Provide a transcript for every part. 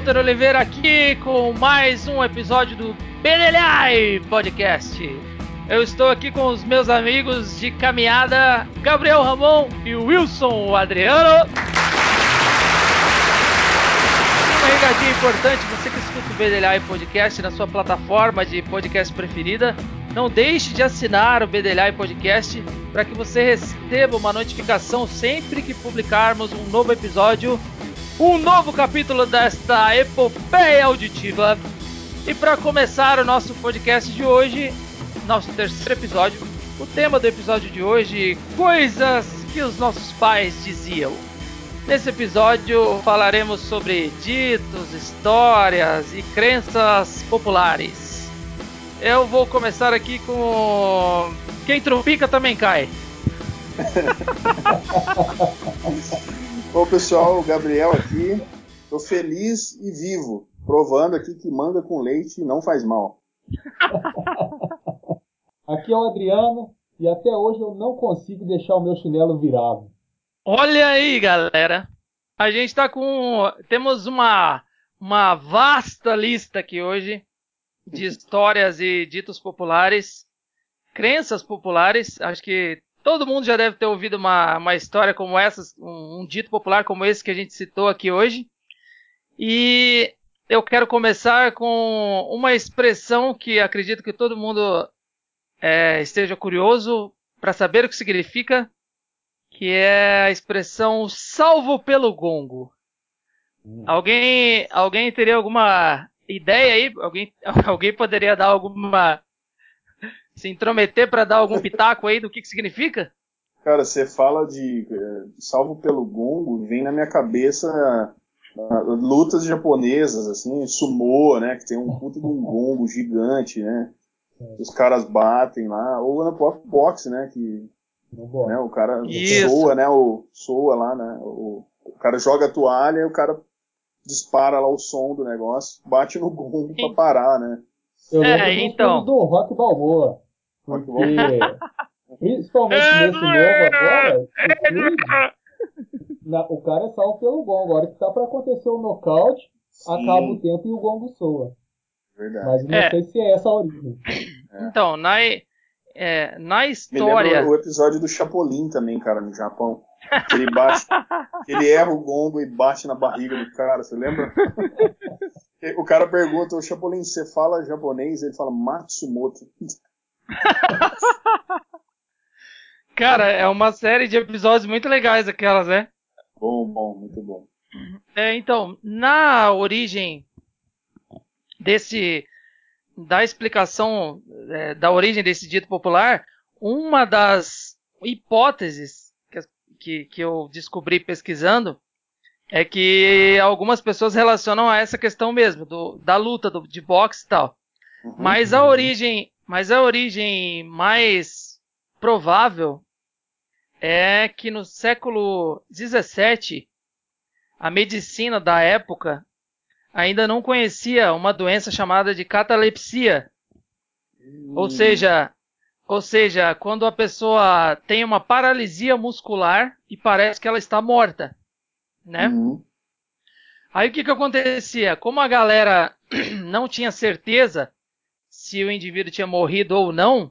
Walter Oliveira aqui com mais um episódio do Bedelhai Podcast. Eu estou aqui com os meus amigos de caminhada, Gabriel Ramon e Wilson Adriano. Uma regadinha importante, você que escuta o Bedelhai Podcast na sua plataforma de podcast preferida, não deixe de assinar o Bedelhai Podcast para que você receba uma notificação sempre que publicarmos um novo episódio um novo capítulo desta epopeia auditiva. E para começar o nosso podcast de hoje, nosso terceiro episódio, o tema do episódio de hoje: coisas que os nossos pais diziam. Nesse episódio falaremos sobre ditos, histórias e crenças populares. Eu vou começar aqui com quem trupica também cai. Ô pessoal, o Gabriel aqui. Tô feliz e vivo, provando aqui que manga com leite não faz mal. aqui é o Adriano e até hoje eu não consigo deixar o meu chinelo virado. Olha aí, galera. A gente tá com. Temos uma, uma vasta lista aqui hoje de histórias e ditos populares, crenças populares. Acho que Todo mundo já deve ter ouvido uma, uma história como essa, um, um dito popular como esse que a gente citou aqui hoje. E eu quero começar com uma expressão que acredito que todo mundo é, esteja curioso para saber o que significa, que é a expressão salvo pelo gongo. Hum. Alguém, alguém teria alguma ideia aí? Alguém, alguém poderia dar alguma se intrometer para dar algum pitaco aí do que, que significa? Cara, você fala de é, salvo pelo gongo, vem na minha cabeça uh, lutas japonesas, assim, sumô, né, que tem um puta de um gongo gigante, né, os caras batem lá, ou no próprio boxe, né, que né, o cara Isso. soa, né, o, soa lá, né, o, o cara joga a toalha e o cara dispara lá o som do negócio, bate no gongo para parar, né. Eu é, então. do Rock Balboa. Porque, principalmente nesse novo agora, na, o cara é salvo pelo gongo. Agora que tá para acontecer o nocaute, acaba o tempo e o gongo soa. Verdade. Mas não é. sei se é essa a origem. É. Então, na, é, na história. o episódio do Chapolin também, cara, no Japão. Ele bate, ele erra o gongo e bate na barriga do cara, você lembra? o cara pergunta, o Chapolin, você fala japonês? Ele fala Matsumoto. Cara, é uma série de episódios muito legais aquelas, né? Bom, bom, muito bom. É, então, na origem desse da explicação é, da origem desse dito popular, uma das hipóteses que, que, que eu descobri pesquisando é que algumas pessoas relacionam a essa questão mesmo, do, da luta do, de boxe e tal. Uhum. Mas a origem mas a origem mais provável é que no século 17 a medicina da época ainda não conhecia uma doença chamada de catalepsia. Hum. Ou seja, ou seja, quando a pessoa tem uma paralisia muscular e parece que ela está morta, né? Uhum. Aí o que que acontecia? Como a galera não tinha certeza se o indivíduo tinha morrido ou não,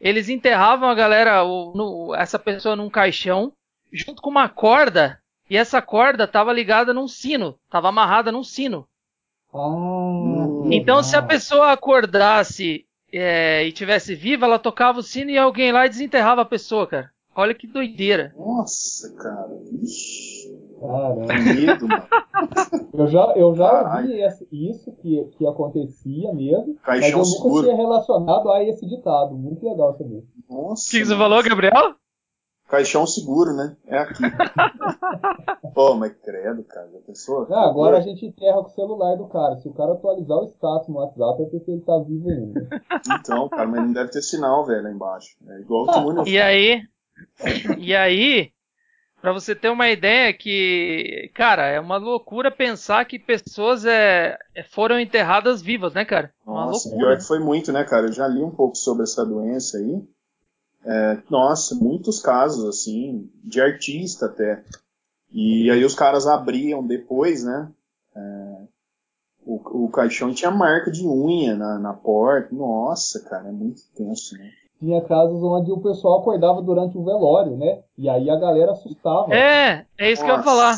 eles enterravam a galera, o, no, essa pessoa num caixão, junto com uma corda, e essa corda estava ligada num sino, estava amarrada num sino. Oh, então, se a pessoa acordasse é, e tivesse viva, ela tocava o sino e alguém lá desenterrava a pessoa, cara. Olha que doideira. Nossa, cara. Ixi. Caramba. medo, mano. Eu já, eu já vi isso que, que acontecia mesmo, Caixão mas eu nunca tinha relacionado a esse ditado. Muito legal também. Nossa. O que, que você falou, Gabriel? Caixão seguro, né? É aqui. Pô, mas credo, cara. Já pensou? Não, agora a gente enterra com o celular do cara. Se o cara atualizar o status no WhatsApp, é porque ele tá vivo ainda. Então, cara, mas não deve ter sinal, velho, lá embaixo. É igual o túnel. E aí, e aí, para você ter uma ideia que, cara, é uma loucura pensar que pessoas é, é foram enterradas vivas, né, cara? Uma nossa, loucura. pior que foi muito, né, cara? Eu já li um pouco sobre essa doença aí. É, nossa, muitos casos, assim, de artista até. E aí os caras abriam depois, né? É, O, o caixão tinha marca de unha na, na porta. Nossa, cara, é muito tenso, né? Tinha casos onde o pessoal acordava durante o velório, né? E aí a galera assustava. É, é isso Nossa. que eu ia falar.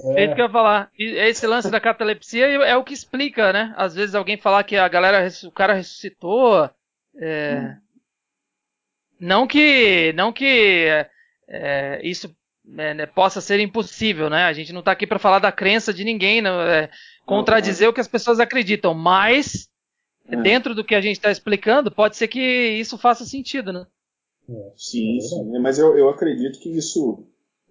É. é isso que eu ia falar. E esse lance da catalepsia é o que explica, né? Às vezes alguém falar que a galera, o cara ressuscitou. É... Hum. Não que, não que é, isso né, possa ser impossível, né? A gente não está aqui para falar da crença de ninguém, não, é, contradizer o que as pessoas acreditam, mas é. dentro do que a gente está explicando, pode ser que isso faça sentido, né? É, sim, sim. Mas eu, eu acredito que isso,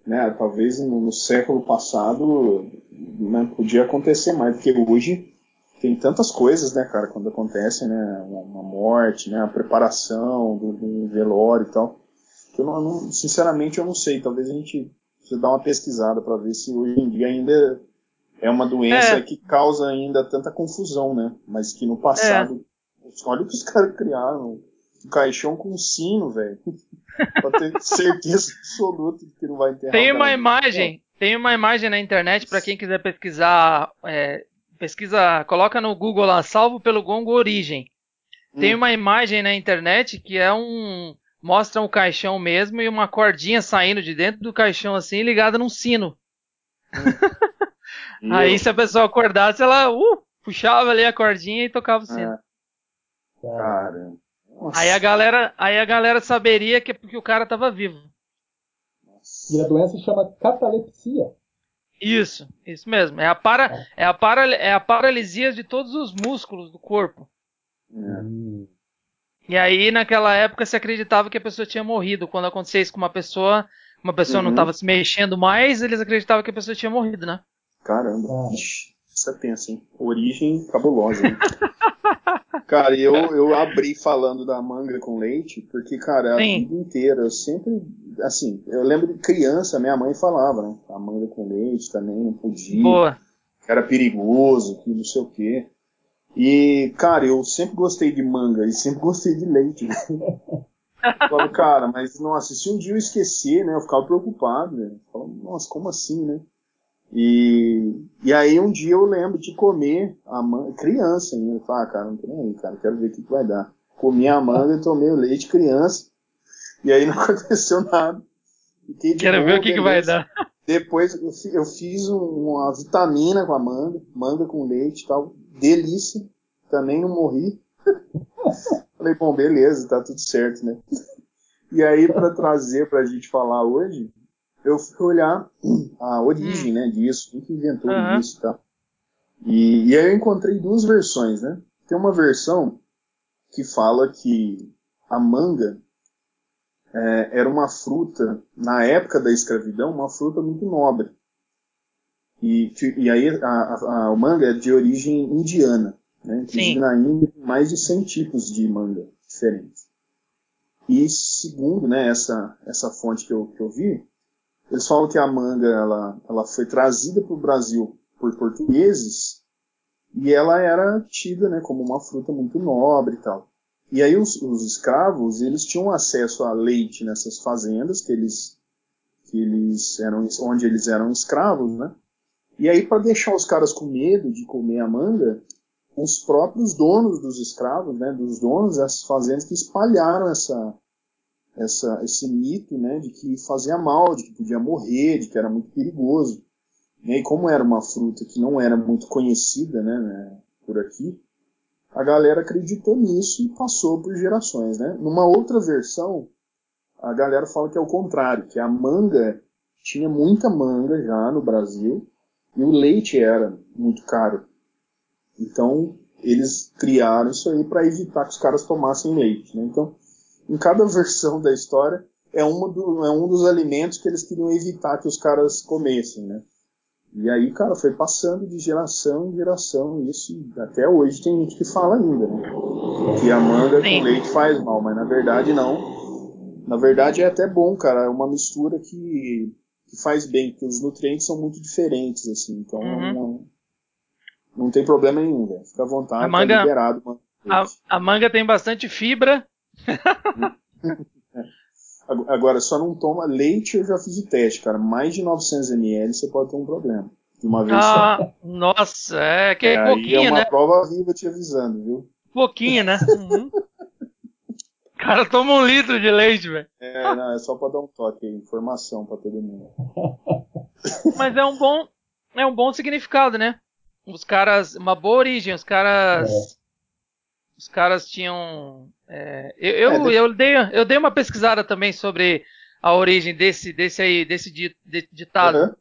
né, talvez no, no século passado né, podia acontecer mais, porque hoje tem tantas coisas, né, cara, quando acontece, né, uma, morte, né, a preparação do, do velório e tal eu não, não, sinceramente eu não sei. Talvez a gente precise dar uma pesquisada para ver se hoje em dia ainda é uma doença é. que causa ainda tanta confusão, né? Mas que no passado, é. olha o que os caras criaram, um caixão com um sino, velho. pra ter certeza absoluta de que não vai enterrar. Tem uma imagem, tem uma imagem na internet para quem quiser pesquisar, é, pesquisa, coloca no Google lá, salvo pelo Gongo Origem. Tem hum. uma imagem na internet que é um mostram o caixão mesmo e uma cordinha saindo de dentro do caixão assim, ligada num sino. Hum. Aí se a pessoa acordasse, ela uh, puxava ali a cordinha e tocava o sino. É. Cara. Aí a galera, aí a galera saberia que é porque o cara estava vivo. E a doença se chama catalepsia. Isso, isso mesmo. É a, para, é. é a, para, é a paralisia de todos os músculos do corpo. Hum. E aí, naquela época, se acreditava que a pessoa tinha morrido. Quando acontecia isso com uma pessoa, uma pessoa uhum. não estava se mexendo mais, eles acreditavam que a pessoa tinha morrido, né? Caramba, é. isso é tenso, hein? Origem cabulosa, hein? cara, eu, eu abri falando da manga com leite, porque, cara, a Sim. vida inteira, eu sempre, assim, eu lembro de criança, minha mãe falava, né? A manga com leite também não podia. Boa. Que era perigoso, que não sei o quê. E, cara, eu sempre gostei de manga e sempre gostei de leite. Né? Falo, cara, mas nossa, se um dia eu esquecer, né, eu ficava preocupado, né? Falo, nossa, como assim, né? E, e aí um dia eu lembro de comer a manga, criança ainda, eu ah, cara, não tô nem aí, cara, quero ver o que, que vai dar. Comi a manga e tomei o leite criança, e aí não aconteceu nada. Quero boa, ver o que, que vai dar. Depois eu, fiz uma vitamina com a manga, manga com leite e tal, delícia, também não morri. Falei, bom, beleza, tá tudo certo, né? E aí, para trazer pra gente falar hoje, eu fui olhar a origem, né, disso, quem que inventou uhum. isso e tal. E, e aí eu encontrei duas versões, né? Tem uma versão que fala que a manga é, era uma fruta, na época da escravidão, uma fruta muito nobre. E, e aí a, a, a manga é de origem indiana. Né? Inclusive Sim. na Índia tem mais de 100 tipos de manga diferentes. E segundo né, essa, essa fonte que eu, que eu vi, eles falam que a manga ela, ela foi trazida para o Brasil por portugueses e ela era tida né, como uma fruta muito nobre e tal. E aí os, os escravos eles tinham acesso a leite nessas fazendas que eles que eles eram onde eles eram escravos, né? E aí, para deixar os caras com medo de comer a manga, os próprios donos dos escravos, né, dos donos dessas fazendas que espalharam essa, essa, esse mito, né, de que fazia mal, de que podia morrer, de que era muito perigoso. E como era uma fruta que não era muito conhecida, né, né, por aqui, a galera acreditou nisso e passou por gerações, né. Numa outra versão, a galera fala que é o contrário, que a manga tinha muita manga já no Brasil e o leite era muito caro. Então, eles criaram isso aí para evitar que os caras tomassem leite. Né? Então, em cada versão da história, é, uma do, é um dos alimentos que eles queriam evitar que os caras comessem. Né? E aí, cara, foi passando de geração em geração isso. Até hoje tem gente que fala ainda, né? Que a manga Sim. com leite faz mal, mas na verdade não. Na verdade é até bom, cara. É uma mistura que que faz bem, porque os nutrientes são muito diferentes, assim, então uhum. não, não tem problema nenhum, velho. Fica à vontade, a manga, tá liberado. A, a, manga tem bastante fibra. Agora, só não toma leite, eu já fiz o teste, cara. Mais de 900 ml você pode ter um problema. de uma vez ah, só. Nossa, é que é, é pouquinho, é uma né? prova viva te avisando, viu? Pouquinho, né? Uhum. o cara toma um litro de leite, velho. É, não, é só pra dar um toque aí, informação pra todo mundo. Mas é um bom, é um bom significado, né? Os caras, uma boa origem, os caras, é. Os caras tinham, é, eu, eu, é, eu, dei, eu dei uma pesquisada também sobre a origem desse, desse aí, desse ditado. Uhum.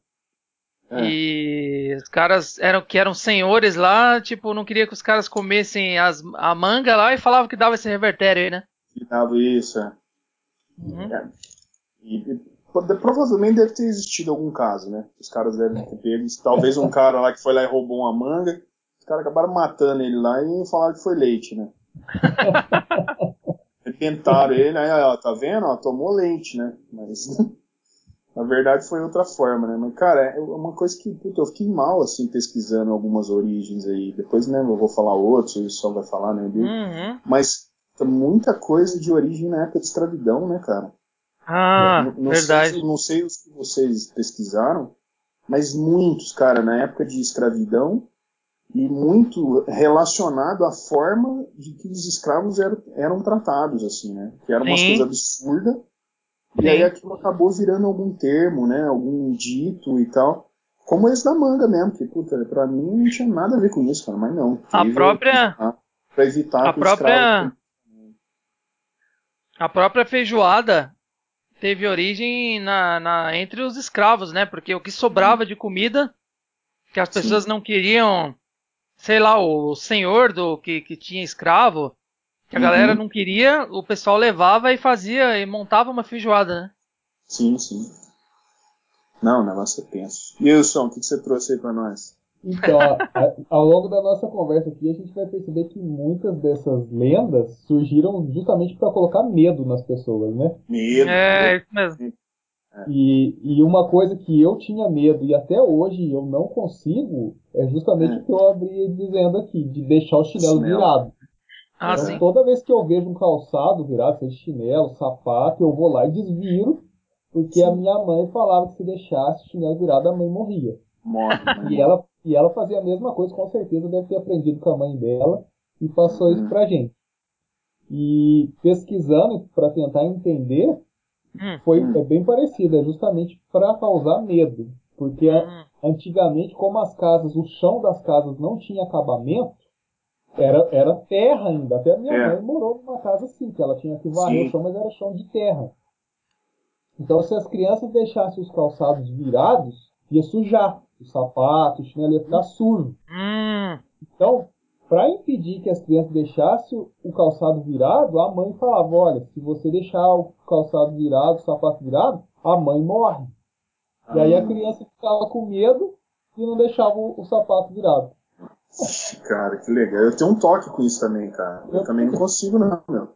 É. E os caras eram que eram senhores lá, tipo, não queria que os caras comessem as, a manga lá e falavam que dava esse revertério aí, né? Que dava isso, é. Uhum. é. E, provavelmente deve ter existido algum caso, né? Os caras devem ter pego. Talvez um cara lá que foi lá e roubou uma manga, os caras acabaram matando ele lá e falaram que foi leite, né? Tentaram ele, aí, ó, tá vendo? Ó, tomou leite, né? Mas na verdade foi outra forma, né? Mas, cara, é uma coisa que puta, eu fiquei mal, assim, pesquisando algumas origens aí. Depois, né, eu vou falar outros, o só vai falar, né? Uhum. Mas muita coisa de origem na época de escravidão, né, cara? Ah, não, não verdade. Sei, não sei os que vocês pesquisaram, mas muitos, cara, na época de escravidão e muito relacionado à forma de que os escravos eram, eram tratados, assim, né? Que era uma coisa absurda. E aí aquilo acabou virando algum termo, né? Algum dito e tal. Como esse da manga mesmo, que, puta, pra mim não tinha nada a ver com isso, cara, mas não. A própria. Pra evitar a própria. Escravo... A própria feijoada teve origem na, na, entre os escravos, né? Porque o que sobrava de comida, que as pessoas Sim. não queriam, sei lá, o senhor do que, que tinha escravo, que a uhum. galera não queria, o pessoal levava e fazia e montava uma feijoada, né? Sim, sim. Não, o negócio é tenso. Wilson, o que você trouxe aí pra nós? Então, ao longo da nossa conversa aqui, a gente vai perceber que muitas dessas lendas surgiram justamente para colocar medo nas pessoas, né? Medo. É, isso mesmo. E, e uma coisa que eu tinha medo e até hoje eu não consigo é justamente é. o que eu abri dizendo aqui, de deixar o chinelo, chinelo. virado. Ah, então, toda vez que eu vejo um calçado virado, seja chinelo, sapato, eu vou lá e desviro, porque sim. a minha mãe falava que se deixasse o chinelo virado, a mãe morria. Morre, e ela e ela fazia a mesma coisa, com certeza deve ter aprendido com a mãe dela e passou uhum. isso pra gente. E pesquisando para tentar entender, uhum. foi é bem parecido, é justamente para causar medo. Porque uhum. antigamente, como as casas, o chão das casas não tinha acabamento, era, era terra ainda. Até a minha é. mãe morou numa casa assim, que ela tinha que varrer Sim. o chão, mas era chão de terra. Então, se as crianças deixassem os calçados virados, ia sujar o sapato, o chinelo ia ficar sujo. Hum. Então, para impedir que as crianças deixassem o calçado virado, a mãe falava: olha, se você deixar o calçado virado, o sapato virado, a mãe morre. Ah. E aí a ah. criança ficava com medo e não deixava o, o sapato virado. Cara, que legal. Eu tenho um toque com isso também, cara. Eu, eu também não consigo, não, meu.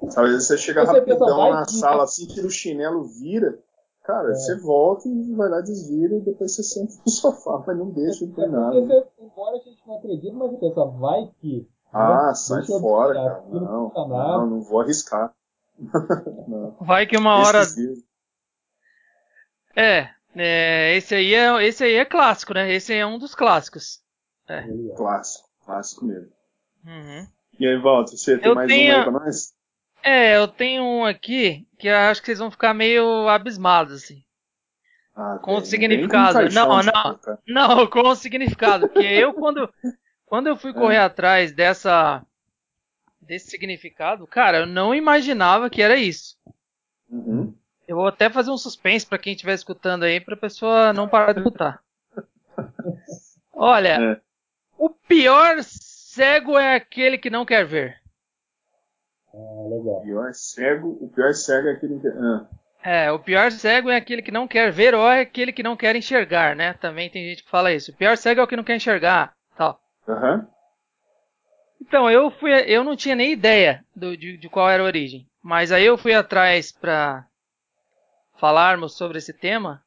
Às vezes você chega você rapidão pensa, na sala, assim, tira o chinelo, vira. Cara, é. você volta e vai lá, desvira e depois você senta no sofá, mas não deixa de é nada. Você, embora a gente não acredite, mas você pensa, vai que. Ah, sai fora, cara. Não, não, não, não vou arriscar. vai que uma hora. É, é, esse aí é, esse aí é clássico, né? Esse é um dos clássicos. É. Clássico, clássico mesmo. Uhum. E aí, Walter, você tem eu mais tenho... um aí pra nós? É, eu tenho um aqui que eu acho que vocês vão ficar meio abismados, assim. Ah, com o significado. Não, não, não, com o significado. Porque eu, quando, quando eu fui é. correr atrás dessa desse significado, cara, eu não imaginava que era isso. Uhum. Eu vou até fazer um suspense para quem estiver escutando aí, pra pessoa não parar de escutar. Olha, é. o pior cego é aquele que não quer ver. Ah, legal. O pior cego, o pior cego é aquele que. Ah. É, o pior cego é aquele que não quer ver ou é aquele que não quer enxergar, né? Também tem gente que fala isso. O pior cego é o que não quer enxergar, tal. Uhum. Então, eu fui, eu não tinha nem ideia do, de, de qual era a origem. Mas aí eu fui atrás para falarmos sobre esse tema.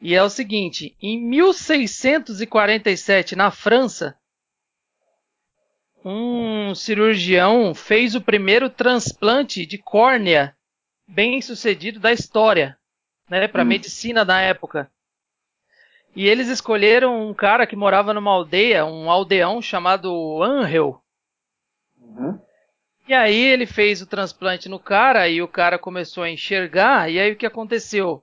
E é o seguinte, em 1647, na França, um cirurgião fez o primeiro transplante de córnea bem sucedido da história, né, para hum. medicina da época. E eles escolheram um cara que morava numa aldeia, um aldeão chamado Angel. Uhum. E aí ele fez o transplante no cara e o cara começou a enxergar. E aí o que aconteceu?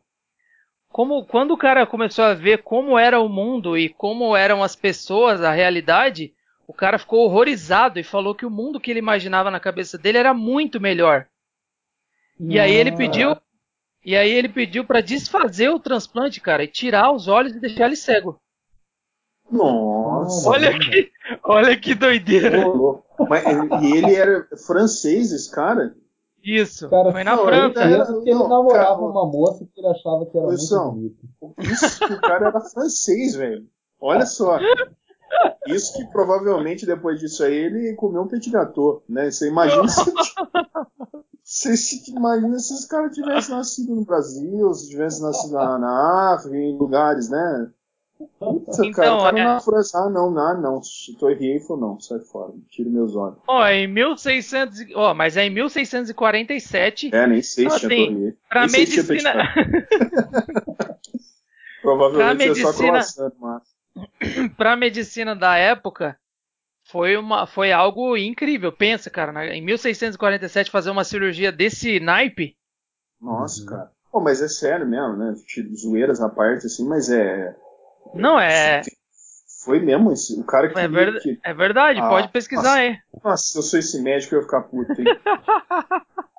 Como quando o cara começou a ver como era o mundo e como eram as pessoas, a realidade, o cara ficou horrorizado e falou que o mundo que ele imaginava na cabeça dele era muito melhor. E aí ele pediu, e aí ele pediu para desfazer o transplante, cara, e tirar os olhos e deixar ele cego. Nossa. Olha que, olha que doideira. Mas, e ele era francês, esse cara? Isso, cara, foi na França. Ele, era, ele namorava cara, uma moça que ele achava que era muito bonita. Isso que o cara era francês, velho. Olha só. Isso que provavelmente depois disso aí ele comeu um petit gâteau, né? Você imagina se, você se imagina se os caras tivessem nascido no Brasil, se tivessem nascido na, na África, em lugares, né? Puta, então, cara, o cara é... na França, ah, não, não, não, tô errei, falou, não, sai fora, tira meus olhos. Ó, oh, em 1600, ó, oh, mas é em 1647. É, nem sei se tinha assim, Pra nem medicina. Provavelmente pra medicina... é só croissant, mas para a medicina da época, foi, uma, foi algo incrível. Pensa, cara, em 1647 fazer uma cirurgia desse naipe. Nossa, uhum. cara. Pô, mas é sério mesmo, né? Zoeiras à parte, assim, mas é. Não, é. Foi mesmo esse, o cara que. É, ver... que... é verdade, ah, pode pesquisar nossa, aí. Nossa, se eu sou esse médico, eu ia ficar puto, hein?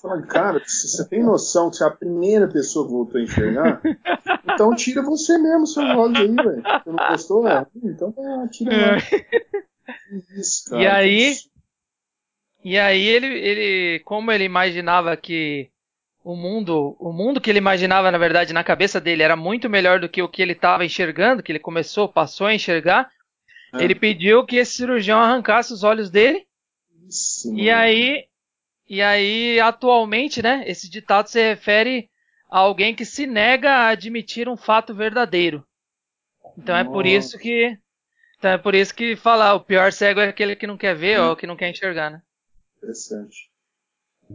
Falando, cara, você tem noção que você é a primeira pessoa que voltou a enxergar? Então tira você mesmo seus olhos aí, velho. Você não gostou, né? Então é, tira lá. Isso, cara, e aí. E aí ele, ele. Como ele imaginava que o mundo. O mundo que ele imaginava, na verdade, na cabeça dele era muito melhor do que o que ele estava enxergando, que ele começou, passou a enxergar. É. Ele pediu que esse cirurgião arrancasse os olhos dele. Isso, e aí e aí, atualmente, né, esse ditado se refere a alguém que se nega a admitir um fato verdadeiro. Então Nossa. é por isso que então é por isso que falar o pior cego é aquele que não quer ver ou que não quer enxergar, né? Interessante.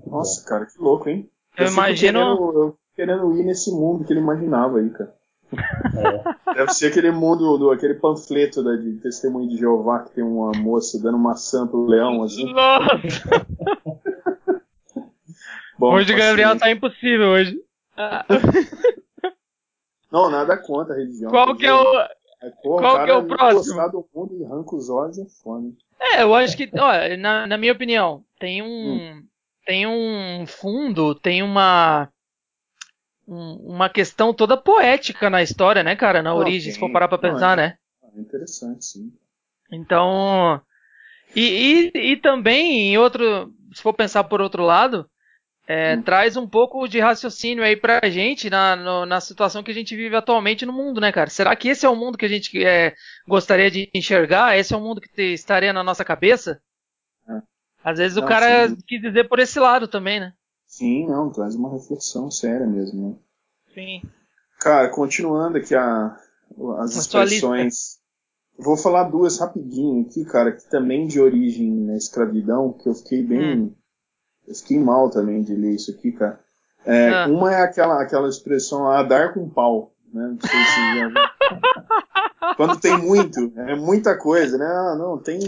Nossa, cara, que louco, hein? Eu, eu imagino querendo, eu querendo ir nesse mundo que ele imaginava aí, cara. É. Deve ser aquele mundo, do, aquele panfleto da, de testemunho de Jeová que tem uma moça dando maçã pro leão, assim. Nossa! Bom, hoje o Gabriel tá impossível hoje. Não, nada contra a religião. Qual que é o. É, porra, Qual que é o próximo? do mundo e arranca os olhos é fome. É, eu acho que, olha, na, na minha opinião, tem um. Hum. Tem um fundo, tem uma. Um, uma questão toda poética na história, né, cara? Na origem, tem. se for parar pra pensar, Não, é, né? É interessante, sim. Então. E, e, e também, em outro. Se for pensar por outro lado, é, hum. traz um pouco de raciocínio aí pra gente na, no, na situação que a gente vive atualmente no mundo, né, cara? Será que esse é o mundo que a gente é, gostaria de enxergar? Esse é o mundo que te, estaria na nossa cabeça? É. Às vezes não, o cara sim. quis dizer por esse lado também, né? Sim, não, traz uma reflexão séria mesmo, né? Sim. Cara, continuando aqui a, as expressões. Vou falar duas rapidinho aqui, cara, que também de origem na escravidão, que eu fiquei bem. Hum fiquei mal também de ler isso aqui, cara. É, ah. Uma é aquela, aquela expressão a dar com pau. Né? Não sei se já Quando tem muito, é muita coisa, né? Ah, não, tem.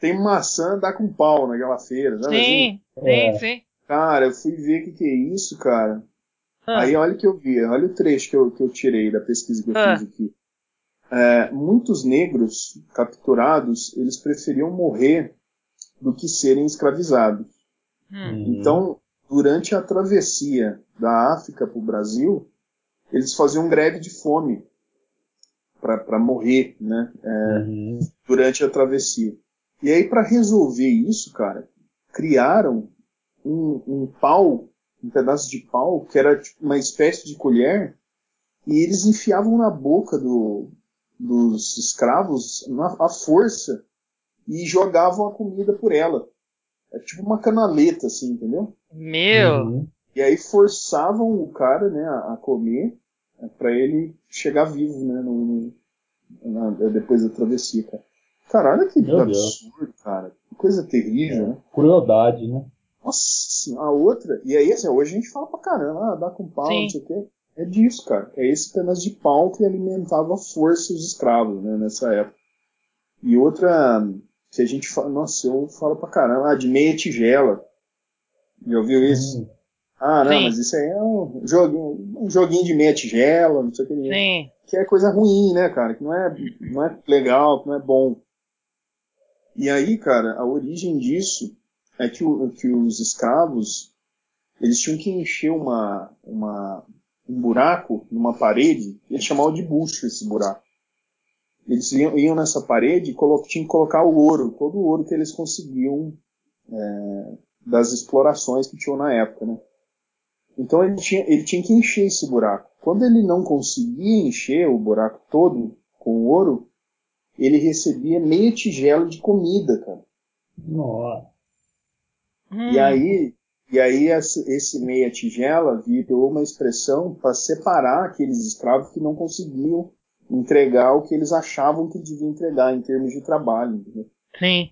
tem maçã, dá com pau naquela feira. Sabe sim, assim? sim, é. sim. Cara, eu fui ver o que, que é isso, cara. Ah. Aí olha o que eu vi, olha o trecho que eu, que eu tirei da pesquisa que eu ah. fiz aqui. É, muitos negros capturados, eles preferiam morrer do que serem escravizados. Hum. Então, durante a travessia da África para o Brasil, eles faziam greve de fome para morrer, né? É, uhum. Durante a travessia. E aí, para resolver isso, cara, criaram um, um, pau, um pedaço de pau, que era tipo, uma espécie de colher, e eles enfiavam na boca do, dos escravos na, a força e jogavam a comida por ela. É tipo uma canaleta, assim, entendeu? Meu! Uhum. E aí forçavam o cara, né, a, comer né, para ele chegar vivo, né, no, no, na, depois da travessia, cara. Cara, olha que Meu absurdo, Deus. cara. Que coisa terrível, é, né? Crueldade, né? Nossa, a outra. E aí, assim, hoje a gente fala pra caramba, ah, dá com pau, Sim. não sei o quê. É disso, cara. É esse pedaço de pau que alimentava a força os escravos, né, nessa época. E outra que a gente fala, nossa, eu falo pra caramba, ah, de meia tigela. Já ouviu isso? Hum. Ah, não, Sim. mas isso aí é um joguinho, um joguinho de meia tigela, não sei o que. Sim. Que é coisa ruim, né, cara? Que não é, não é legal, que não é bom. E aí, cara, a origem disso é que, o, que os escravos eles tinham que encher uma, uma, um buraco numa parede, eles chamavam de bucho esse buraco. Eles iam, iam nessa parede e tinham que colocar o ouro, todo o ouro que eles conseguiam é, das explorações que tinham na época, né? Então ele tinha, ele tinha que encher esse buraco. Quando ele não conseguia encher o buraco todo com ouro, ele recebia meia tigela de comida, cara. Nossa. E aí, e aí esse meia tigela virou uma expressão para separar aqueles escravos que não conseguiam entregar o que eles achavam que deviam entregar em termos de trabalho. Entendeu? Sim.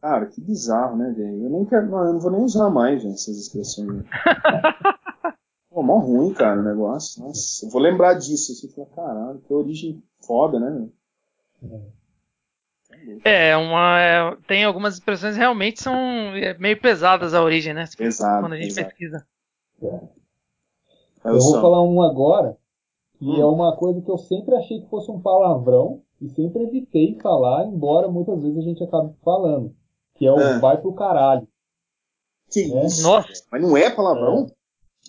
Cara, que bizarro, né, velho? Eu nem quero, não, eu não vou nem usar mais gente, essas expressões. Pô, mó ruim, cara, o negócio. Nossa, eu vou lembrar disso. Assim, falar, caralho, que origem foda, né? É, uma, é, tem algumas expressões realmente são é, meio pesadas a origem, né? Exato. Quando a gente exato. pesquisa. É. Eu vou falar um agora, que hum. é uma coisa que eu sempre achei que fosse um palavrão e sempre evitei falar, embora muitas vezes a gente acabe falando, que é o é. vai pro caralho. Que é. isso? Nossa. Mas não é palavrão?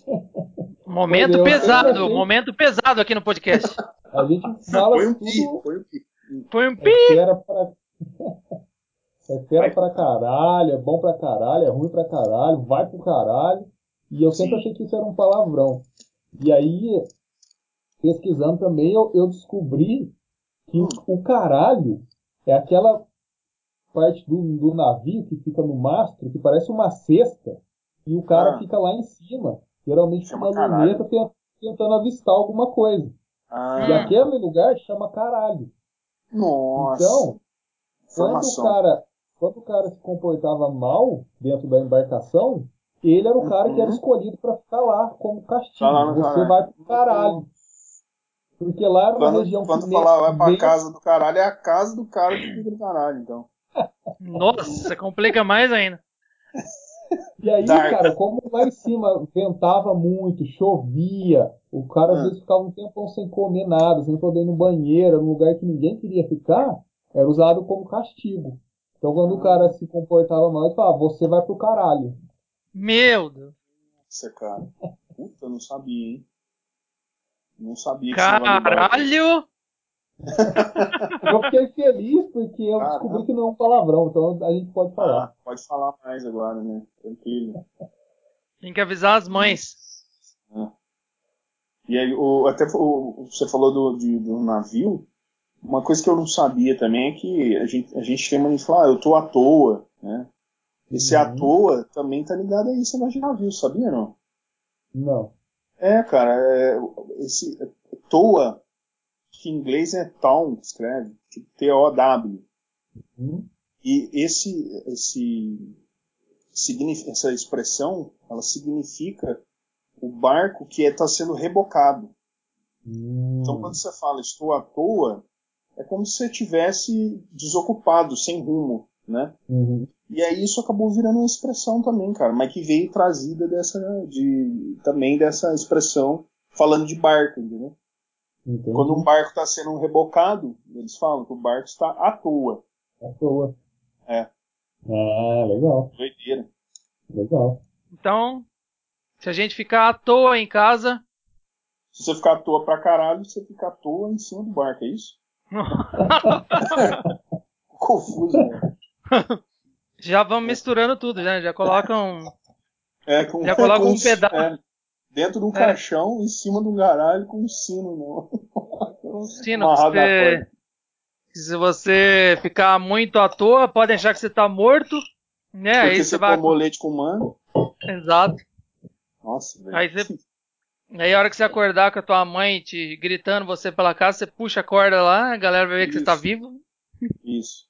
Momento pesado, momento pesado aqui no podcast. A gente fala foi um tudo... pi, foi um pi. Foi um é pi. É fera pra... é fera pra caralho, é bom pra caralho, é ruim pra caralho, vai pro caralho. E eu sempre Sim. achei que isso era um palavrão. E aí, pesquisando também, eu, eu descobri que o, o caralho é aquela parte do, do navio que fica no mastro, que parece uma cesta, e o cara ah. fica lá em cima, geralmente com uma luneta tentando avistar alguma coisa. Ah. E aquele lugar chama caralho. Nossa. Então, quando o, cara, quando o cara se comportava mal dentro da embarcação, ele era o cara uhum. que era uhum. escolhido para ficar lá como castigo. Tá Você caralho. vai pro caralho. Porque lá era uma quando, região quando falar vai pra casa do caralho, é a casa do cara que fica no caralho, então. Nossa, complica mais ainda. E aí, Dark. cara, como lá em cima ventava muito, chovia, o cara às ah. vezes ficava um tempo sem comer nada, sem poder ir no banheiro, num lugar que ninguém queria ficar, era usado como castigo. Então quando o cara se comportava mal, ele falava, você vai pro caralho. Meu Deus. Nossa, cara. Puta, eu não sabia, hein? Não sabia que Caralho! eu fiquei feliz porque eu Caramba. descobri que não é um palavrão, então a gente pode falar. Ah, pode falar mais agora, né? Tranquilo. Tem que avisar as mães. É. E aí, o, até o, você falou do, de, do navio. Uma coisa que eu não sabia também é que a gente, a gente tem uma de falar, ah, eu tô à toa, né? Esse uhum. à toa também tá ligado a isso de navio, sabia não? Não. É, cara, é, esse toa que em inglês é town, escreve, tipo T-O-W. Uhum. E esse, esse, essa expressão, ela significa o barco que está é, sendo rebocado. Uhum. Então, quando você fala estou à toa, é como se você tivesse desocupado, sem rumo, né? Uhum. E aí isso acabou virando uma expressão também, cara, mas que veio trazida dessa, de, também dessa expressão falando de barco, entendeu? Entendi. Quando um barco está sendo rebocado, eles falam que o barco está à toa. À toa. É. Ah, legal. Doideira. Legal. Então, se a gente ficar à toa em casa. Se você ficar à toa pra caralho, você fica à toa em cima do barco, é isso? Confuso, né? Já vamos misturando tudo, né? Já colocam. É, com, já colocam um pedaço. É, dentro de um é. caixão, em cima de um garalho com um sino, não. Um sino, você... Se você ficar muito à toa, pode achar que você tá morto, né? Porque aí você, você vai. tomou leite com manga. Exato. Nossa, velho. Aí você. Aí a hora que você acordar com a tua mãe te gritando você pela casa, você puxa a corda lá, a galera vai ver Isso. que você tá vivo. Isso.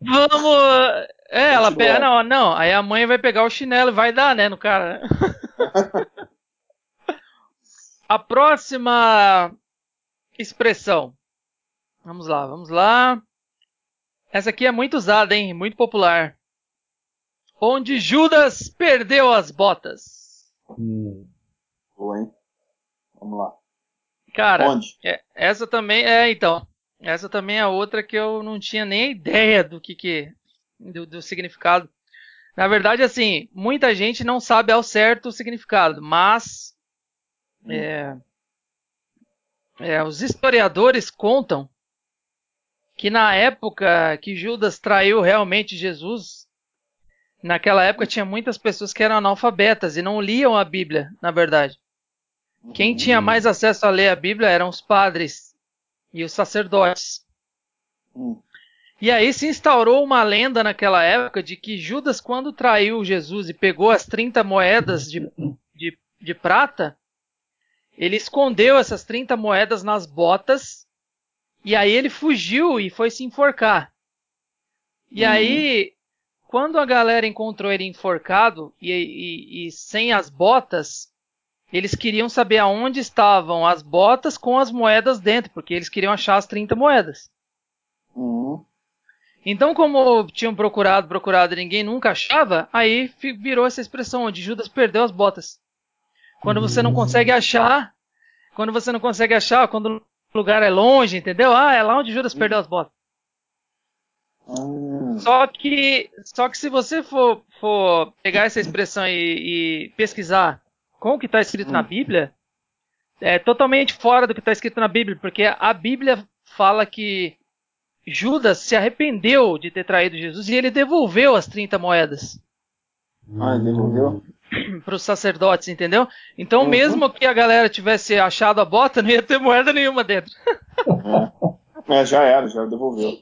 Vamos. É, ela pega. Não, não. Aí a mãe vai pegar o chinelo e vai dar, né, no cara. a próxima expressão. Vamos lá, vamos lá. Essa aqui é muito usada, hein? Muito popular. Onde Judas perdeu as botas. Hum. Boa, hein? Vamos lá. Cara, Onde? É, essa também é, então. Essa também é outra que eu não tinha nem ideia do que que do, do significado. Na verdade, assim, muita gente não sabe ao certo o significado, mas hum. é, é, os historiadores contam que na época que Judas traiu realmente Jesus, naquela época tinha muitas pessoas que eram analfabetas e não liam a Bíblia, na verdade. Quem tinha hum. mais acesso a ler a Bíblia eram os padres e os sacerdotes. Hum. E aí se instaurou uma lenda naquela época de que Judas, quando traiu Jesus e pegou as 30 moedas de, de, de prata, ele escondeu essas 30 moedas nas botas e aí ele fugiu e foi se enforcar. E uhum. aí, quando a galera encontrou ele enforcado e, e, e, sem as botas, eles queriam saber aonde estavam as botas com as moedas dentro, porque eles queriam achar as 30 moedas. Uhum. Então, como tinham procurado, procurado e ninguém nunca achava, aí virou essa expressão onde Judas perdeu as botas. Quando você não consegue achar, quando você não consegue achar, quando o lugar é longe, entendeu? Ah, é lá onde Judas perdeu as botas. Hum. Só que, só que se você for, for pegar essa expressão e, e pesquisar com o que está escrito na hum. Bíblia, é totalmente fora do que está escrito na Bíblia, porque a Bíblia fala que Judas se arrependeu de ter traído Jesus e ele devolveu as 30 moedas. Ah, devolveu? Para os sacerdotes, entendeu? Então, uhum. mesmo que a galera tivesse achado a bota, não ia ter moeda nenhuma dentro. É, é já era, já devolveu.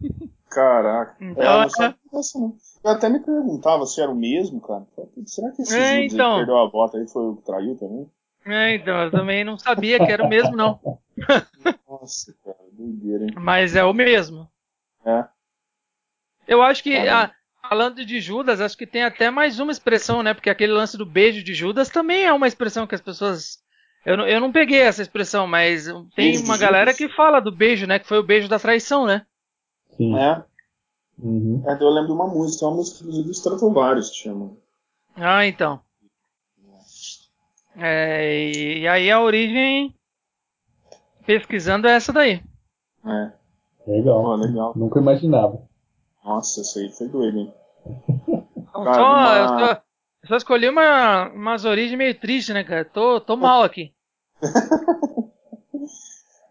Caraca. Então, é, eu, não eu até me perguntava se era o mesmo, cara. Será que esse é, então... que perdeu a bota aí foi o que traiu também? É, então, eu também não sabia que era o mesmo, não. Nossa, cara, doideira, hein? Mas é o mesmo. É. Eu acho que, a, falando de Judas, acho que tem até mais uma expressão, né? Porque aquele lance do beijo de Judas também é uma expressão que as pessoas. Eu, não, eu não peguei essa expressão, mas tem beijo uma galera que fala do beijo, né? Que foi o beijo da traição, né? Sim. É. Uhum. é eu lembro de uma música, uma música dos Stratovarius que chama. Ah, então. É, e aí a origem pesquisando é essa daí. É. Legal. Oh, legal. Nunca imaginava. Nossa, isso aí foi doido, hein? Cara, só, uma... eu, só, eu só escolhi uma, umas origens meio tristes, né, cara? Tô, tô mal aqui.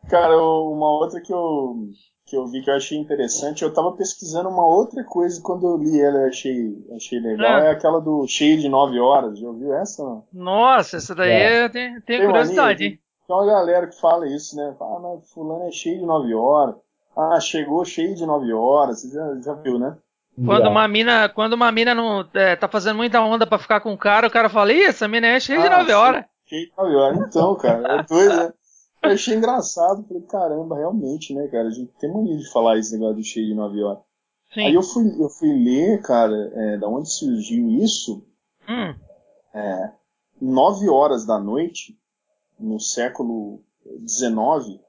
cara, uma outra que eu, que eu vi que eu achei interessante, eu tava pesquisando uma outra coisa quando eu li ela achei, achei legal, é. é aquela do cheio de 9 horas, já ouviu essa? Nossa, essa daí é. tem, tem, tem curiosidade, hein? Tem uma galera que fala isso, né? Ah, não, fulano é cheio de 9 horas. Ah, chegou cheio de 9 horas. Você já, já viu, né? Quando uma mina, quando uma mina não é, tá fazendo muita onda para ficar com o cara, o cara fala, Ih, essa mina é cheia ah, de 9 horas. Cheio de 9 horas. Então, cara, é doido, né? Eu achei engraçado, falei, caramba, realmente, né, cara? A gente tem mania de falar esse negócio do cheio de 9 horas. Sim. Aí eu fui, eu fui ler, cara, é, da onde surgiu isso. Hum. É, 9 horas da noite no século XIX,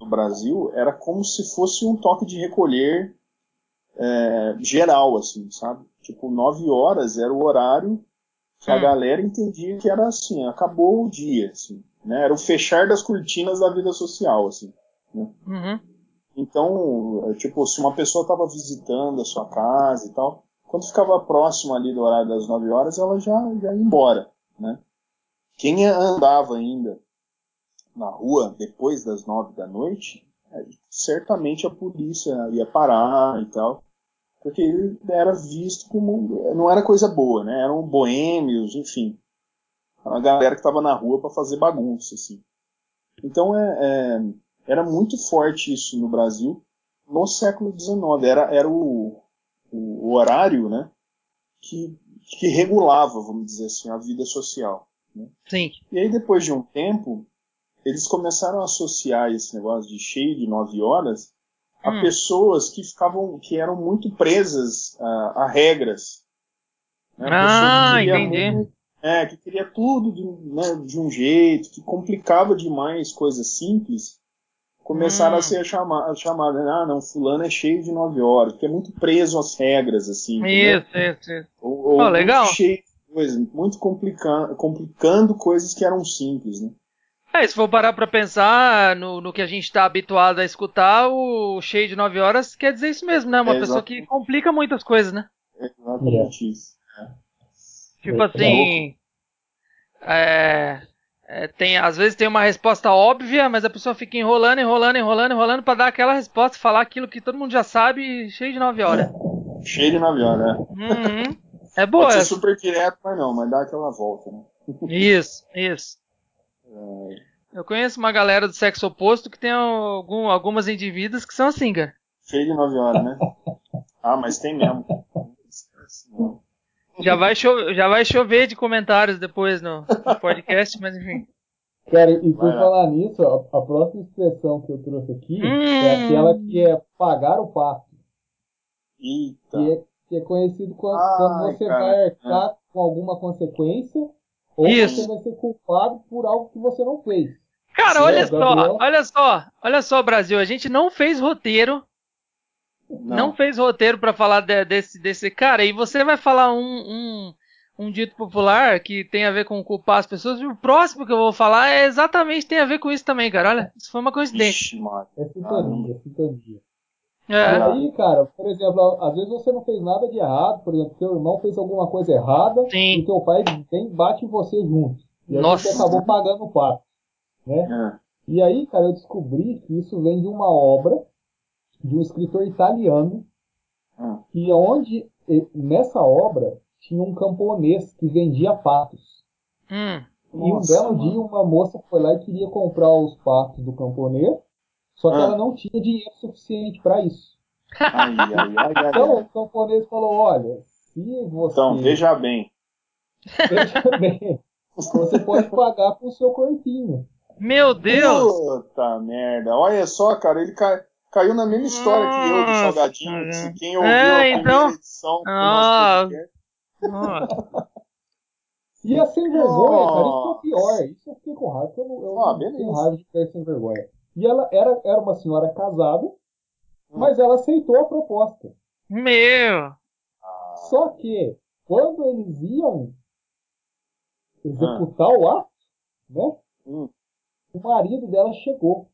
no Brasil, era como se fosse um toque de recolher é, geral, assim, sabe? Tipo, nove horas era o horário que hum. a galera entendia que era assim, acabou o dia, assim, né? Era o fechar das cortinas da vida social, assim. Né? Uhum. Então, tipo, se uma pessoa estava visitando a sua casa e tal, quando ficava próximo ali do horário das nove horas, ela já, já ia embora, né? Quem andava ainda na rua depois das nove da noite, é, certamente a polícia ia parar e tal, porque ele era visto como não era coisa boa, né? Eram boêmios, enfim, a galera que estava na rua para fazer bagunça, assim. Então é, é, era muito forte isso no Brasil no século XIX. Era, era o, o, o horário, né? Que, que regulava, vamos dizer assim, a vida social. Né? Sim. E aí, depois de um tempo, eles começaram a associar esse negócio de cheio de nove horas a hum. pessoas que ficavam, que eram muito presas a, a regras. Né? A ah, entendi. Muito, É, que queria tudo de, né, de um jeito, que complicava demais coisas simples, começaram hum. a ser chamadas, chamada, ah, não, fulano é cheio de nove horas, porque é muito preso às regras, assim. Isso, isso, isso. Ou, ou oh, legal. cheio de coisas, muito complicando, complicando coisas que eram simples, né? É, se for parar pra pensar no, no que a gente está habituado a escutar, o cheio de 9 horas quer dizer isso mesmo, né? Uma é pessoa que complica muitas coisas, né? É exatamente isso. É. Tipo assim. É, é, tem, às vezes tem uma resposta óbvia, mas a pessoa fica enrolando, enrolando, enrolando, enrolando para dar aquela resposta, falar aquilo que todo mundo já sabe, cheio de 9 horas. Cheio de 9 horas, né? Uhum. É boa. Pode ser super direto, mas não, mas dá aquela volta, né? Isso, isso. Eu conheço uma galera do sexo oposto que tem algum, algumas indivíduas que são assim, cara. Cheio de 9 horas, né? ah, mas tem mesmo. Já vai, chover, já vai chover de comentários depois no, no podcast, mas enfim. Cara, e por falar nisso, a, a, próxima expressão que eu trouxe aqui hum. é aquela que é pagar o pato. Eita. Que é, que é conhecido quando, Ai, quando você cara. vai arcar é. com alguma consequência ou Isso. você vai ser culpado por algo que você não fez. Cara, olha só, olha só, olha só, Brasil, a gente não fez roteiro. Não, não fez roteiro para falar de, desse, desse cara, e você vai falar um, um, um, dito popular que tem a ver com culpar as pessoas, e o próximo que eu vou falar é exatamente tem a ver com isso também, cara. Olha, isso foi uma coincidência. Ixi, é sintonia, é sintonia. É. E aí, cara, por exemplo, às vezes você não fez nada de errado, por exemplo, seu irmão fez alguma coisa errada Sim. e teu pai vem bate em você junto. E aí Nossa. você acabou pagando o pato. Né? É. E aí, cara, eu descobri que isso vem de uma obra de um escritor italiano, é. que onde nessa obra tinha um camponês que vendia patos. Hum. E um belo mano. dia uma moça foi lá e queria comprar os patos do camponês só que ah. ela não tinha dinheiro suficiente para isso. Ai, ai, ai, então o camponês falou: olha, se você. Então, veja bem. Veja bem. Você pode pagar com o seu corpinho. Meu Deus! Puta merda. Olha só, cara, ele cai, caiu na mesma história Nossa, que eu do Salgadinho. Se quem ouviu é, a então... edição do ah. E a sem vergonha, cara, isso é o pior. Isso eu fiquei com raiva, eu eu ah, tenho raiva de ter sem vergonha. E ela era, era uma senhora casada, hum. mas ela aceitou a proposta. Meu! Só que, quando eles iam executar o ato, né? Hum. O marido dela chegou.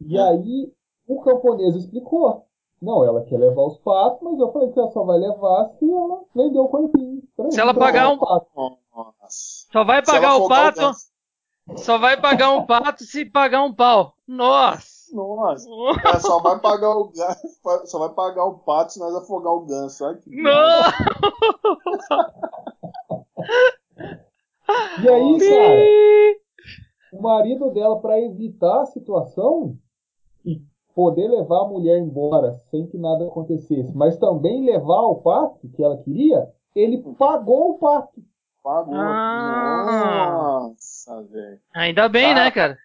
E hum. aí o camponês explicou. Não, ela quer levar os patos, mas eu falei que ela só vai levar se ela vender o corpinho. Se ela pagar um. Pato. Só vai pagar o pato. Só vai pagar um pato se pagar um pau. Nossa! Nossa! Só vai pagar o ganso, só vai pagar o pato se nós afogar o ganso. Olha que Não! e aí, cara, o marido dela, para evitar a situação poder levar a mulher embora sem que nada acontecesse, mas também levar o pato que ela queria, ele pagou o pato. Pagou. Ah. Nossa, velho. Ainda bem, né, cara?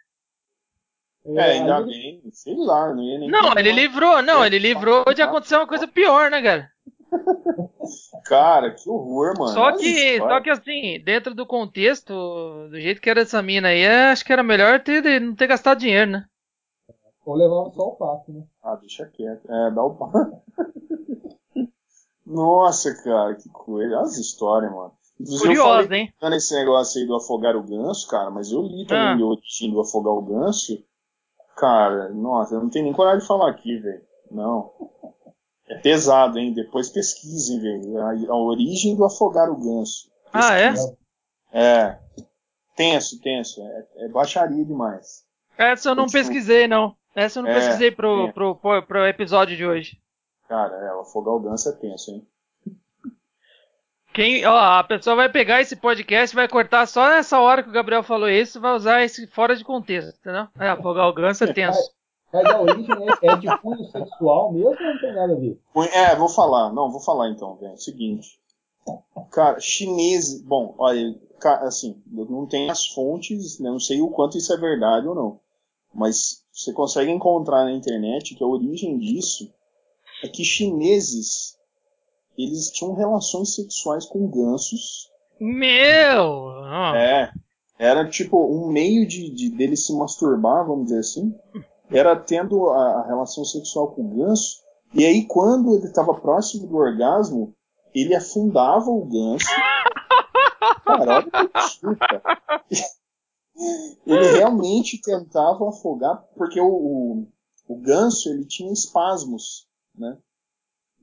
É, ainda ele... bem. Sei lá, não ia nem. Não, ele livrou, não, ele livrou de acontecer uma coisa pior, né, cara? Cara, que horror, mano. Só que, só que assim, dentro do contexto, do jeito que era essa mina aí, acho que era melhor ter, não ter gastado dinheiro, né? Ou levar só o passo, né? Ah, deixa quieto. É, dá o passo. Nossa, cara, que coisa. As histórias, mano. Inclusive, Curioso, eu falei hein? nesse negócio aí do afogar o ganso, cara, mas eu li também ah. o origem do afogar o ganso. Cara, nossa, eu não tenho nem coragem de falar aqui, velho. Não. É pesado, hein? Depois pesquisem, velho. A, a, origem do afogar o ganso. Ah, é? É. Tenso, tenso. É, é baixaria demais. Essa eu não pesquisei, não. Essa eu não é, pesquisei pro, é. pro, pro, pro, episódio de hoje. Cara, é, o afogar o ganso é tenso, hein? Quem, ó, a pessoa vai pegar esse podcast, vai cortar só nessa hora que o Gabriel falou isso, vai usar esse fora de contexto, entendeu? É, afogar o ganso é tenso. Mas a origem é, é de cunho sexual mesmo ou não tem nada a ver? É, vou falar. Não, vou falar então, velho. Seguinte. Cara, chinês. Bom, olha, assim, eu não tenho as fontes, né, não sei o quanto isso é verdade ou não. Mas você consegue encontrar na internet que a origem disso é que chineses eles tinham relações sexuais com gansos Meu! É. Era tipo um meio de, de dele se masturbar, vamos dizer assim. Era tendo a, a relação sexual com o ganso. E aí, quando ele estava próximo do orgasmo, ele afundava o ganso. Cara, olha que absurdo, Ele realmente tentava afogar, porque o, o, o ganso ele tinha espasmos, né?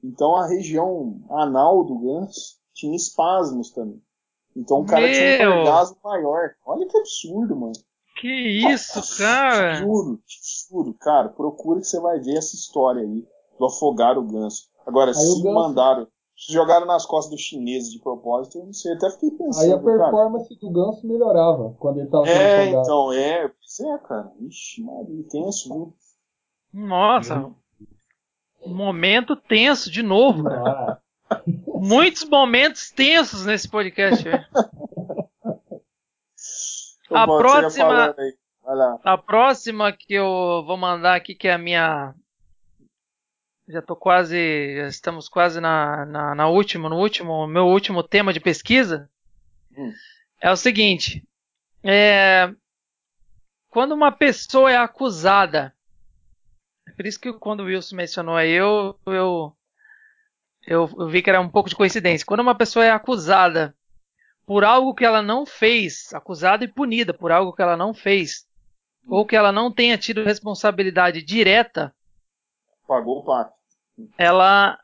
Então a região anal do ganso tinha espasmos também. Então o cara Meu. tinha um orgasmo maior. Olha que absurdo, mano. Que isso, cara? Juro, juro, cara, procura que você vai ver essa história aí do afogar o ganso. Agora, aí se ganso... mandaram, jogaram nas costas do chinês de propósito, eu não sei, até fiquei pensando. Aí a performance cara. do ganso melhorava quando ele tava sendo É, então, é, pois é, cara. Ixi, Maria, tenso, viu? Nossa, momento tenso de novo, cara. Ah. Muitos momentos tensos nesse podcast. a próxima, a próxima que eu vou mandar aqui que é a minha, já tô quase, já estamos quase na, na, na última, no último, meu último tema de pesquisa hum. é o seguinte: é, quando uma pessoa é acusada por isso que quando o Wilson mencionou aí, eu, eu, eu, eu vi que era um pouco de coincidência. Quando uma pessoa é acusada por algo que ela não fez, acusada e punida por algo que ela não fez, ou que ela não tenha tido responsabilidade direta, pagou o pato. Ela.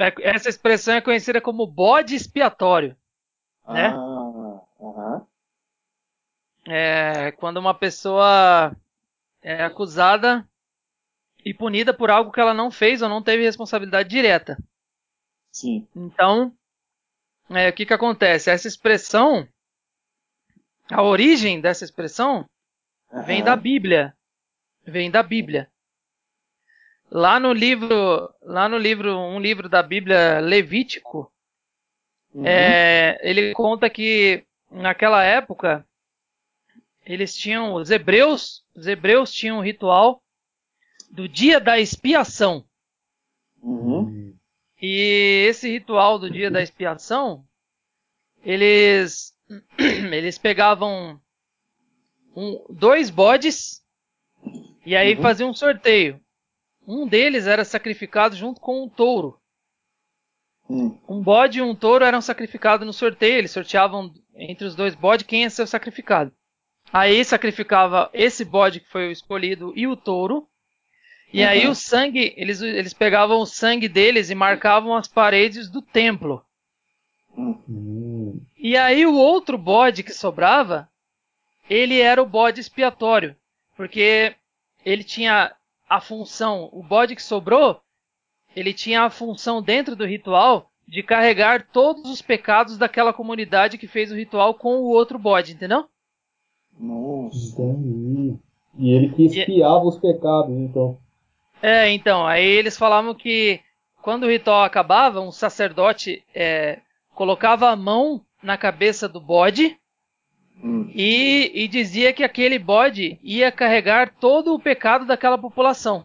é. Essa expressão é conhecida como bode expiatório. Né? Ah, uh -huh. É quando uma pessoa é acusada e punida por algo que ela não fez ou não teve responsabilidade direta. Sim. Então, é, o que, que acontece? Essa expressão, a origem dessa expressão uhum. vem da Bíblia. Vem da Bíblia. Lá no livro, lá no livro, um livro da Bíblia Levítico, uhum. é, ele conta que naquela época eles tinham os hebreus, os hebreus tinham um ritual do dia da expiação. Uhum. E esse ritual do dia da expiação, eles eles pegavam um, dois bodes e aí uhum. faziam um sorteio. Um deles era sacrificado junto com um touro. Uhum. Um bode e um touro eram sacrificados no sorteio. Eles sorteavam entre os dois bodes quem ia ser sacrificado. Aí sacrificava esse bode que foi o escolhido e o touro. E uhum. aí o sangue, eles, eles pegavam o sangue deles e marcavam as paredes do templo. Uhum. E aí o outro bode que sobrava, ele era o bode expiatório. Porque ele tinha a função, o bode que sobrou, ele tinha a função dentro do ritual de carregar todos os pecados daquela comunidade que fez o ritual com o outro bode, entendeu? Nossa. Entendi. E ele que espiava e... os pecados, então. É, então, aí eles falavam que quando o ritual acabava, um sacerdote é, colocava a mão na cabeça do bode hum. e, e, dizia que aquele bode ia carregar todo o pecado daquela população.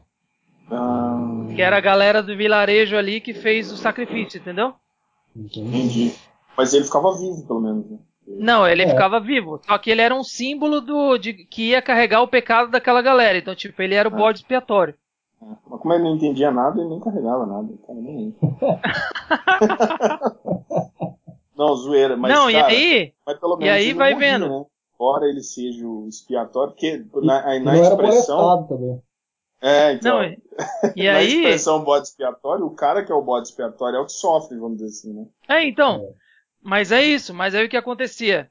Ah. Que era a galera do vilarejo ali que fez o sacrifício, entendeu? Entendi. Mas ele ficava vivo, pelo menos. Né? Não, ele é. ficava vivo. Só que ele era um símbolo do, de, que ia carregar o pecado daquela galera. Então, tipo, ele era o é. bode expiatório. É. Mas como ele não entendia nada, ele nem carregava nada. Cara, nem não, zoeira. Mas, não, cara, e aí? Mas pelo menos e aí vai morria, vendo. Né? Embora ele seja o expiatório, porque na, na expressão. também. É, então. Não, e aí... na expressão bode expiatório, o cara que é o bode expiatório é o que sofre, vamos dizer assim, né? É, então. É. Mas é isso, mas aí o que acontecia?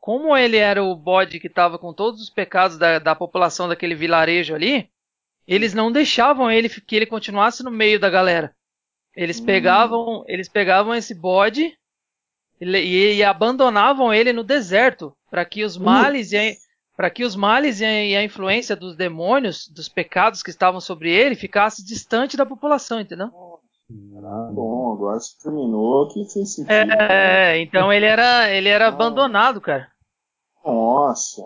Como ele era o bode que estava com todos os pecados da, da população daquele vilarejo ali, eles não deixavam ele que ele continuasse no meio da galera. Eles hum. pegavam, eles pegavam esse bode e, e, e abandonavam ele no deserto para que os hum. males e para que os males e a, e a, influência dos demônios, dos pecados que estavam sobre ele, ficasse distante da população, entendeu? Ah, bom, agora se terminou que fez sentido. É, então ele era, ele era abandonado, cara. Nossa.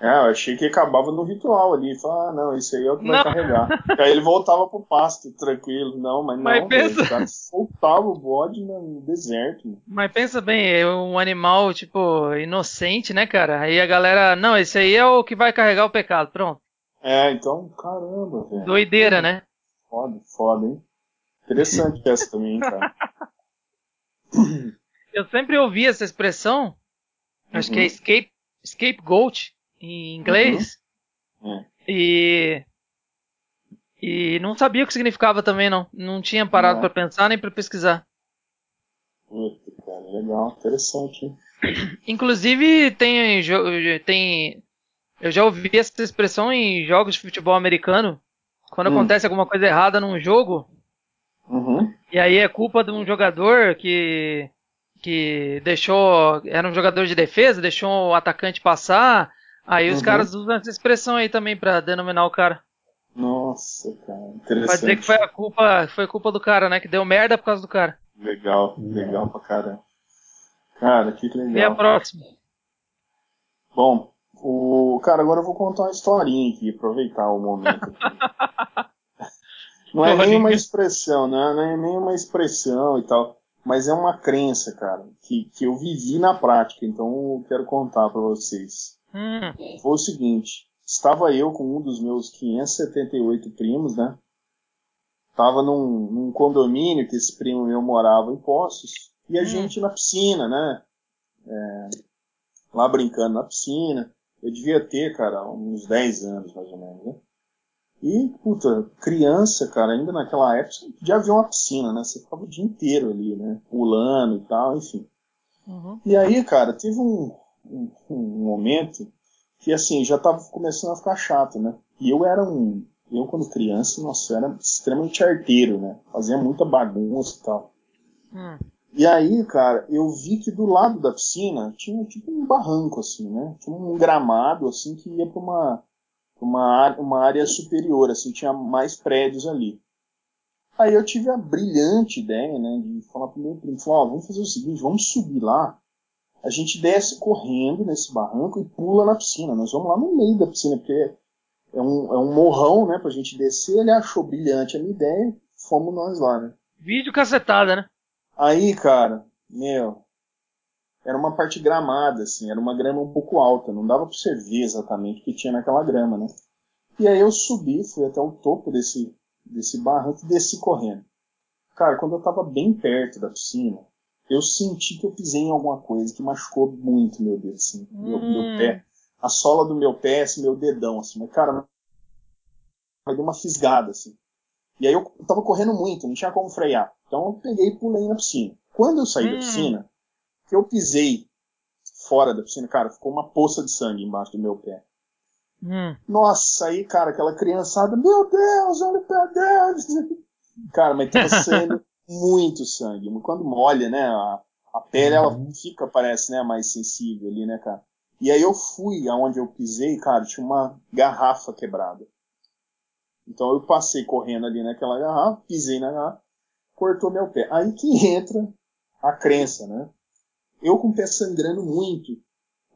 É, eu achei que acabava no ritual ali. Falei, ah, não, isso aí é o que vai carregar. aí ele voltava pro pasto, tranquilo. Não, mas, mas não, pensa... cara soltava o bode no deserto. Mas pensa bem, é um animal, tipo, inocente, né, cara? Aí a galera, não, esse aí é o que vai carregar o pecado, pronto. É, então, caramba, velho. Doideira, né? Foda, foda, hein? Interessante essa também, cara. Eu sempre ouvi essa expressão, uhum. acho que é uhum. escape, scapegoat, em inglês. Uhum. E e não sabia o que significava também não. Não tinha parado é. para pensar nem para pesquisar. Puta, cara, legal, interessante. Inclusive tem tem eu já ouvi essa expressão em jogos de futebol americano. Quando hum. acontece alguma coisa errada num jogo, uhum. e aí é culpa de um jogador que que deixou era um jogador de defesa, deixou o atacante passar, Aí os uhum. caras usam essa expressão aí também pra denominar o cara. Nossa, cara, interessante. Pra dizer que foi a culpa, foi culpa do cara, né? Que deu merda por causa do cara. Legal, legal pra caramba. Cara, que legal. E a próxima? Bom, o cara, agora eu vou contar uma historinha aqui, aproveitar o momento. não é nem uma expressão, né? não é nem uma expressão e tal, mas é uma crença, cara, que, que eu vivi na prática, então eu quero contar para vocês. Hum. Foi o seguinte: estava eu com um dos meus 578 primos, né? Tava num, num condomínio que esse primo meu morava em Poços, e a hum. gente na piscina, né? É, lá brincando na piscina. Eu devia ter, cara, uns 10 anos mais ou menos, né? E, puta, criança, cara, ainda naquela época, já havia uma piscina, né? Você ficava o dia inteiro ali, né? Pulando e tal, enfim. Uhum. E aí, cara, teve um, um, um momento que assim, já estava começando a ficar chato, né? E eu era um. Eu, quando criança, nossa, eu era extremamente arteiro, né? Fazia muita bagunça e tal. Hum. E aí, cara, eu vi que do lado da piscina tinha tipo um barranco, assim, né? Tinha um gramado, assim, que ia para uma, uma, uma área superior, assim, tinha mais prédios ali. Aí eu tive a brilhante ideia, né, de falar pro meu primo, falar, ó, vamos fazer o seguinte, vamos subir lá a gente desce correndo nesse barranco e pula na piscina. Nós vamos lá no meio da piscina, porque é um, é um morrão, né, pra gente descer. Ele achou brilhante a minha ideia, fomos nós lá, né. Vídeo cacetada, né? Aí, cara, meu, era uma parte gramada, assim, era uma grama um pouco alta, não dava pra você ver exatamente o que tinha naquela grama, né. E aí eu subi, fui até o topo desse, desse barranco e desci correndo. Cara, quando eu tava bem perto da piscina, eu senti que eu pisei em alguma coisa que machucou muito meu dedo, assim, hum. meu, meu, hum. pé. A sola do meu pé, esse meu dedão, assim. Mas, cara, vai dar uma fisgada, assim. E aí eu tava correndo muito, não tinha como frear. Então eu peguei e pulei na piscina. Quando eu saí hum. da piscina, que eu pisei fora da piscina, cara, ficou uma poça de sangue embaixo do meu pé. Hum. Nossa, aí, cara, aquela criançada, meu Deus, olha o pé dele. Cara, mas tava saindo muito sangue. Quando molha, né, a, a pele ela uhum. fica, parece, né, mais sensível ali, né, cara. E aí eu fui aonde eu pisei, cara, tinha uma garrafa quebrada. Então eu passei correndo ali naquela garrafa, pisei na garrafa, cortou meu pé. Aí que entra a crença, né? Eu com o pé sangrando muito,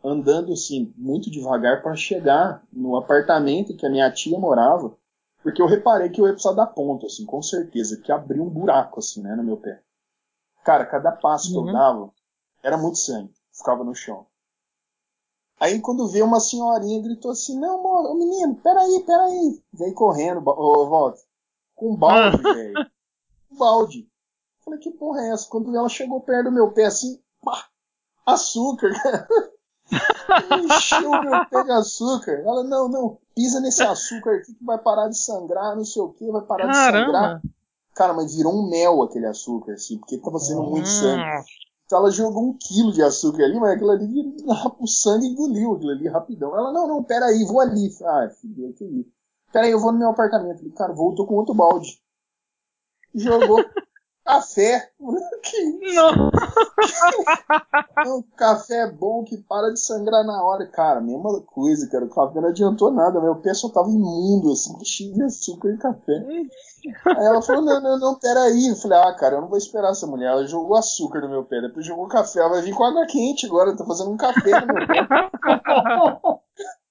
andando assim, muito devagar para chegar no apartamento que a minha tia morava. Porque eu reparei que eu ia precisar dar ponto, assim, com certeza, que abriu um buraco, assim, né, no meu pé. Cara, cada passo que eu uhum. dava era muito sangue, ficava no chão. Aí quando veio uma senhorinha gritou assim, não, mano, menino, peraí, peraí. Veio correndo, ô, volta. Com um balde, velho. Um balde. Falei, que porra é essa? Quando ela chegou perto do meu pé assim, pá, açúcar, cara. Encheu meu pé de açúcar. Ela, não, não, pisa nesse açúcar aqui que vai parar de sangrar, não sei o que, vai parar Caramba. de sangrar. Cara, mas virou um mel aquele açúcar, assim, porque tava sendo muito hum. sangue. Então ela jogou um quilo de açúcar ali, mas aquilo ali, o sangue engoliu aquilo ali rapidão. Ela, não, não, peraí, vou ali. Ah, filho, que isso. Peraí, eu vou no meu apartamento. Cara, voltou com outro balde. Jogou. Café. Que não. não. Café é bom que para de sangrar na hora. Cara, mesma coisa, cara. O café não adiantou nada. Meu pé só tava imundo, assim, cheio de açúcar e café. Aí ela falou: não, não, não, peraí. Eu falei: ah, cara, eu não vou esperar essa mulher. Ela jogou açúcar no meu pé, depois jogou café. Ela vai vir com água quente agora. Tô fazendo um café no meu pé.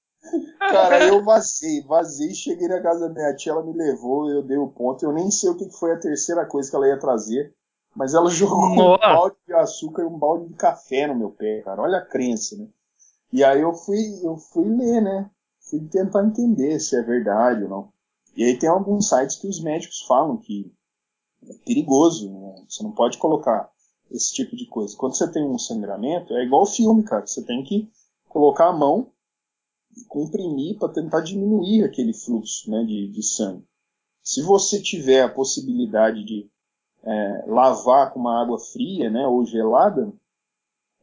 Cara, eu vazei, vazei, cheguei na casa da minha tia, ela me levou, eu dei o ponto. Eu nem sei o que foi a terceira coisa que ela ia trazer, mas ela jogou um balde de açúcar e um balde de café no meu pé, cara. Olha a crença, né? E aí eu fui, eu fui ler, né? Fui tentar entender se é verdade ou não. E aí tem alguns sites que os médicos falam que é perigoso, né? Você não pode colocar esse tipo de coisa. Quando você tem um sangramento, é igual filme, cara. Você tem que colocar a mão comprimir para tentar diminuir aquele fluxo né, de, de, sangue. Se você tiver a possibilidade de é, lavar com uma água fria né, ou gelada,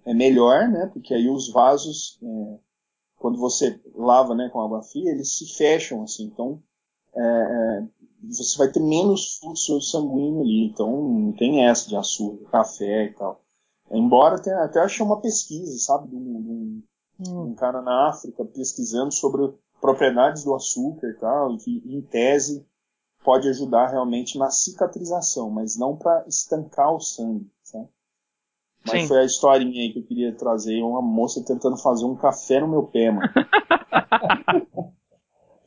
é melhor, né, porque aí os vasos, é, quando você lava né, com água fria, eles se fecham assim. Então, é, é você vai ter menos fluxo sanguíneo ali. Então, não tem essa de açúcar, café e tal. Embora tenha, até achei uma pesquisa, sabe, de um, um cara na África pesquisando sobre propriedades do açúcar e tal, e que em tese pode ajudar realmente na cicatrização, mas não para estancar o sangue, sabe? Mas Sim. foi a historinha aí que eu queria trazer, uma moça tentando fazer um café no meu pé, mano.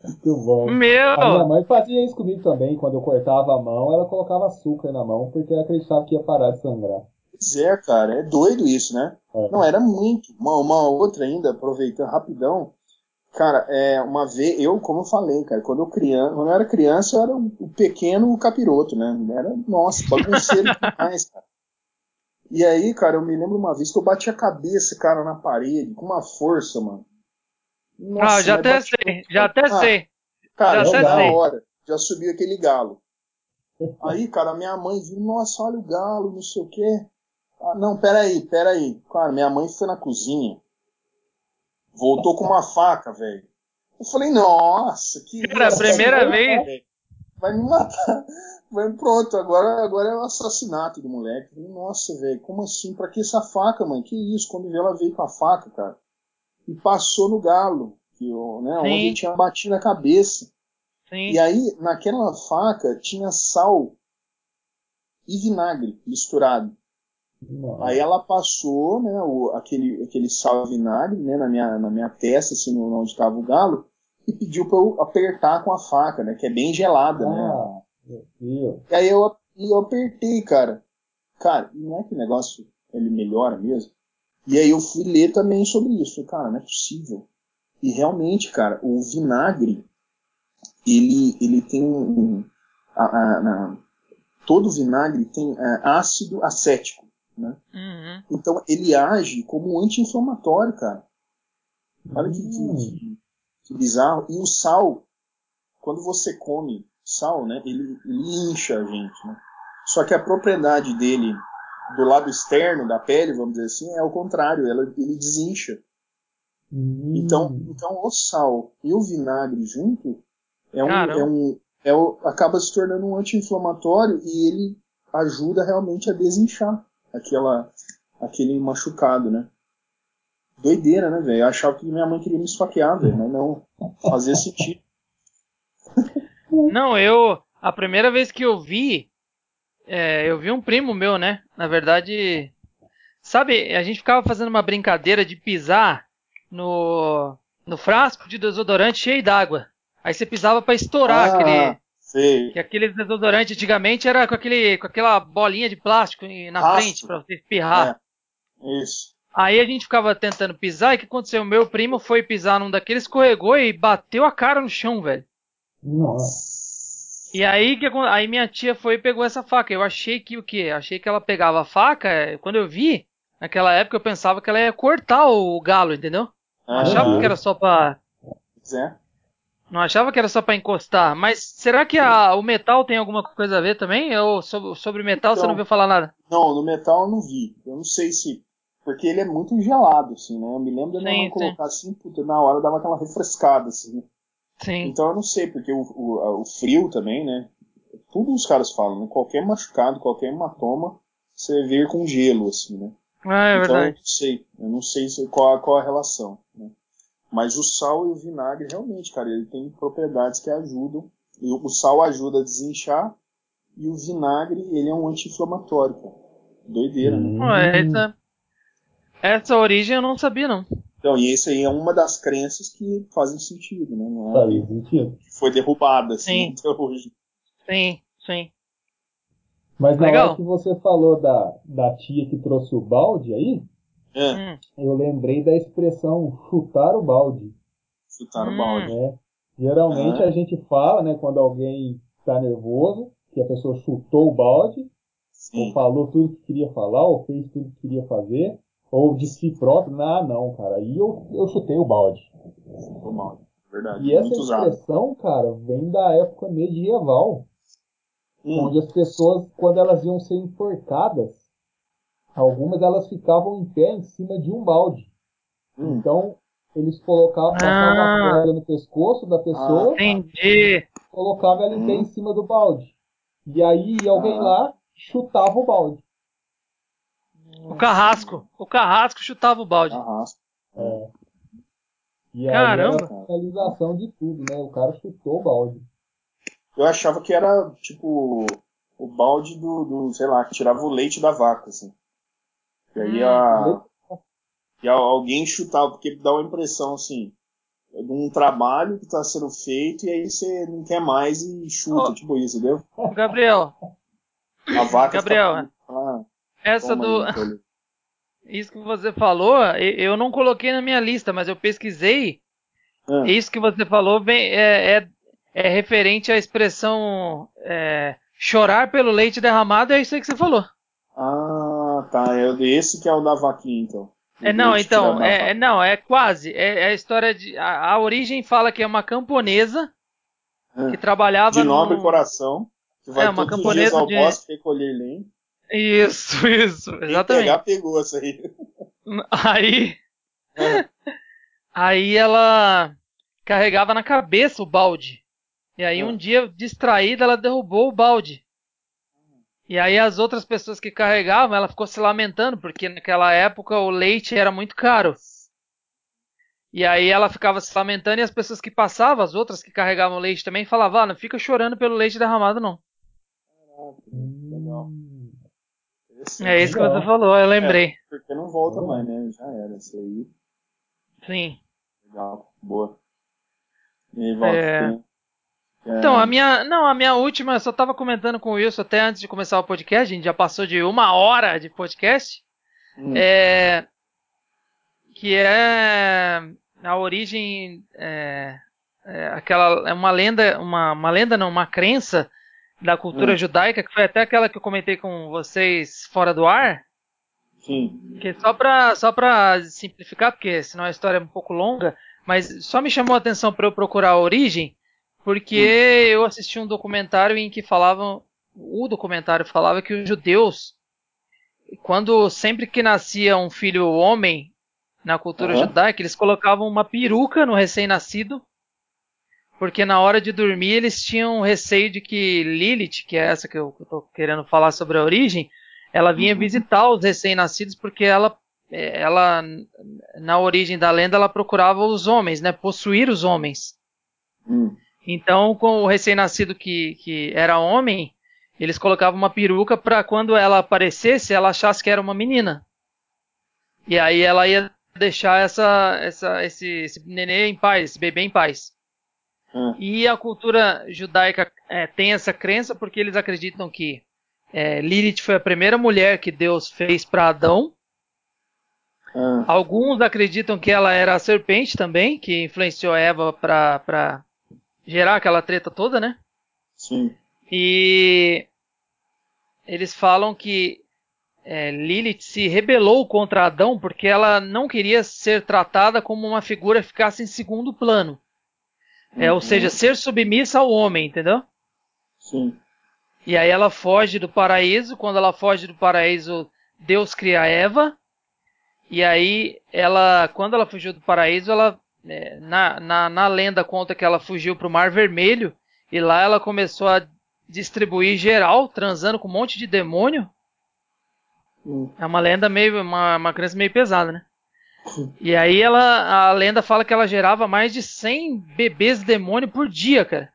Muito bom. Meu! A minha mãe fazia isso comigo também, quando eu cortava a mão, ela colocava açúcar na mão, porque acreditava que ia parar de sangrar. Pois é, cara, é doido isso, né? É. Não, era muito. Uma, uma, outra ainda, aproveitando rapidão. Cara, é, uma vez, eu, como eu falei, cara, quando eu, criança, quando eu era criança, eu era o um, pequeno capiroto, né? Era, nossa, bagunceiro demais, cara. E aí, cara, eu me lembro uma vez que eu bati a cabeça, cara, na parede, com uma força, mano. Nossa, ah, já até sei, já até ah, sei. Cara, já até sei. hora, já subiu aquele galo. Aí, cara, minha mãe viu, nossa, olha o galo, não sei o quê. Ah, não, peraí, peraí. Cara, minha mãe foi na cozinha. Voltou com uma faca, velho. Eu falei, nossa, que. Cara, a primeira vez. Vai me matar. Vai, pronto, agora, agora é o assassinato do moleque. Nossa, velho, como assim? Pra que essa faca, mãe? Que isso? Quando viu, ela veio com a faca, cara. E passou no galo, que, né, onde tinha batido a cabeça. Sim. E aí, naquela faca, tinha sal e vinagre misturado. Nossa. Aí ela passou, né, o, aquele, aquele sal vinagre, né, na minha, na minha testa, assim, onde estava o galo, e pediu para eu apertar com a faca, né, que é bem gelada, né. ah, né. E aí eu, eu apertei, cara. Cara, não é que o negócio ele melhora mesmo? E aí eu fui ler também sobre isso. Cara, não é possível. E realmente, cara, o vinagre, ele, ele tem um. A, a, a, todo vinagre tem é, ácido acético. Né? Uhum. Então ele age como um anti-inflamatório, cara. Olha que, uhum. que, que, bizarro. E o sal, quando você come sal, né, ele, ele incha a gente. Né? Só que a propriedade dele do lado externo da pele, vamos dizer assim, é o contrário, ela, ele desincha. Uhum. Então, então o sal e o vinagre junto é um, é um é o, acaba se tornando um anti-inflamatório e ele ajuda realmente a desinchar aquela, aquele machucado, né? Doideira, né, velho? Eu achava que minha mãe queria me esfaquear, velho, mas não fazia sentido. Não, eu. A primeira vez que eu vi, é, eu vi um primo meu, né? Na verdade, sabe, a gente ficava fazendo uma brincadeira de pisar no, no frasco de desodorante cheio d'água. Aí você pisava para estourar ah, aquele, Sim. Que aquele desodorante antigamente era com, aquele, com aquela bolinha de plástico na Rastro. frente para você espirrar. É. Isso. Aí a gente ficava tentando pisar e o que aconteceu? O meu primo foi pisar num daqueles, escorregou e bateu a cara no chão, velho. Nossa. E aí, que, aí minha tia foi e pegou essa faca. Eu achei que o quê? Achei que ela pegava a faca. Quando eu vi, naquela época eu pensava que ela ia cortar o galo, entendeu? Uhum. Achava que era só pra. É. Não achava que era só para encostar, mas será que a, o metal tem alguma coisa a ver também? Ou sobre, sobre metal então, você não viu falar nada? Não, no metal eu não vi. Eu não sei se. Porque ele é muito gelado, assim, né? Eu me lembro de minha colocar assim, puta, na hora dava aquela refrescada, assim. Né? Sim. Então eu não sei, porque o, o, o frio também, né? Tudo os caras falam, né? Qualquer machucado, qualquer hematoma, você vê com gelo, assim, né? Ah, é então, verdade. Eu não sei. Eu não sei se, qual, qual a relação? Mas o sal e o vinagre, realmente, cara, ele tem propriedades que ajudam. E o sal ajuda a desinchar e o vinagre, ele é um anti-inflamatório, cara. Doideira, né? Hum. Essa, essa origem eu não sabia, não. Então, e isso aí é uma das crenças que fazem sentido, né? Não é Faz sentido. que foi derrubada, assim, Sim. até hoje. Sim, sim. Mas na Legal. hora que você falou da, da tia que trouxe o balde aí, É, Hum, eu lembrei da expressão chutar o balde. chutar Hum. o balde. né? Geralmente Ah. a gente fala, né, quando alguém está nervoso, que a pessoa chutou o balde, ou Sim. falou tudo que queria falar, ou fez tudo que queria fazer, ou de si próprio, não, não, cara, aí eu, eu chutei o balde. Chutou o balde. Verdade. E essa Muito usado. expressão, cara, vem da época medieval, Hum, onde as pessoas, quando elas iam ser enforcadas, algumas elas ficavam em pé em cima de um balde. hum. Então, eles colocavam, passavam Ah. a corda no pescoço da pessoa, entendi. colocava ela em pé em cima do balde. E aí ia alguém Ah. lá, chutava o balde. O carrasco. O carrasco chutava o balde. Arrasta. É. E aí Caramba. era a finalização de tudo, né? O cara chutou o balde. Eu achava que era, tipo, o balde do, do, sei lá, que tirava o leite da vaca, assim. E aí Hum, a, e a- alguém chutava, porque dá uma impressão, assim, de um trabalho que está sendo feito e aí você não quer mais e chuta, Oh. tipo isso, entendeu? Gabriel, A vaca Gabriel, Tá, ah, essa do. aí, Tolho. Isso que você falou, eu não coloquei na minha lista, mas eu pesquisei. Ah, Isso que você falou é, é, é referente à expressão é, chorar pelo leite derramado, é isso aí que você falou. Ah, tá. É esse que é o da vaquinha, então. É, não, então, é, é- não, é quase. É, é a história de. A, a origem fala que é uma camponesa que trabalhava. De nobre num- coração, que vai É, uma todos os dias camponesa ao de- bosque recolher lenha. Isso, isso, exatamente. pegar, pegou essa aí. Aí. É. Aí ela carregava na cabeça o balde. E aí Ah. um dia, distraída, ela derrubou o balde. E aí as outras pessoas que carregavam, ela ficou se lamentando, porque naquela época o leite era muito caro. E aí ela ficava se lamentando e as pessoas que passavam, as outras que carregavam o leite também, falavam, ah, não fica chorando pelo leite derramado não. Legal. Hum. É isso que Legal. você falou, eu lembrei. Porque não volta mais, né? Já era. Isso aí. Sim. Legal. Boa. E aí, É. tem- é, Então, a minha. Não, a minha última, eu só tava comentando com o Wilson até antes de começar o podcast, a gente já passou de uma hora de podcast. hum, É. Que é a origem. É, é aquela. É uma lenda. Uma, uma lenda, não, uma crença da cultura Hum. judaica, que foi até aquela que eu comentei com vocês fora do ar. Sim. Que só pra, só pra simplificar, porque senão a história é um pouco longa, mas só me chamou a atenção para eu procurar a origem, porque eu assisti um documentário em que falavam, o documentário falava que os judeus, quando sempre que nascia um filho homem na cultura Aham. judaica, eles colocavam uma peruca no recém-nascido, porque na hora de dormir eles tinham receio de que Lilith, que é essa que eu, tô querendo falar sobre a origem, ela vinha Uhum. visitar os recém-nascidos porque ela, eh, ela, na origem da lenda, ela procurava os homens, né? Possuir os homens. Hum, Então, com o recém-nascido que, que era homem, eles colocavam uma peruca para quando ela aparecesse, ela achasse que era uma menina. E aí ela ia deixar essa, essa, esse, esse nenê em paz, esse bebê em paz. hum, E a cultura judaica eh, tem essa crença porque eles acreditam que eh, Lilith foi a primeira mulher que Deus fez para Adão. hum. Alguns acreditam que ela era a serpente também, que influenciou Eva para gerar aquela treta toda, né? Sim. E eles falam que é, Lilith se rebelou contra Adão porque ela não queria ser tratada como uma figura que ficasse em segundo plano. É, ou Uhum. seja, ser submissa ao homem, entendeu? Sim. E aí ela foge do paraíso. Quando ela foge do paraíso, Deus cria Eva. E aí ela, quando ela fugiu do paraíso, ela é, na, na, na lenda conta que ela fugiu para o Mar Vermelho e lá ela começou a distribuir geral, transando com um monte de demônio. Hum. É uma lenda meio, uma, uma crença meio pesada, né? E aí ela, a lenda fala que ela gerava mais de 100 bebês demônio por dia, cara.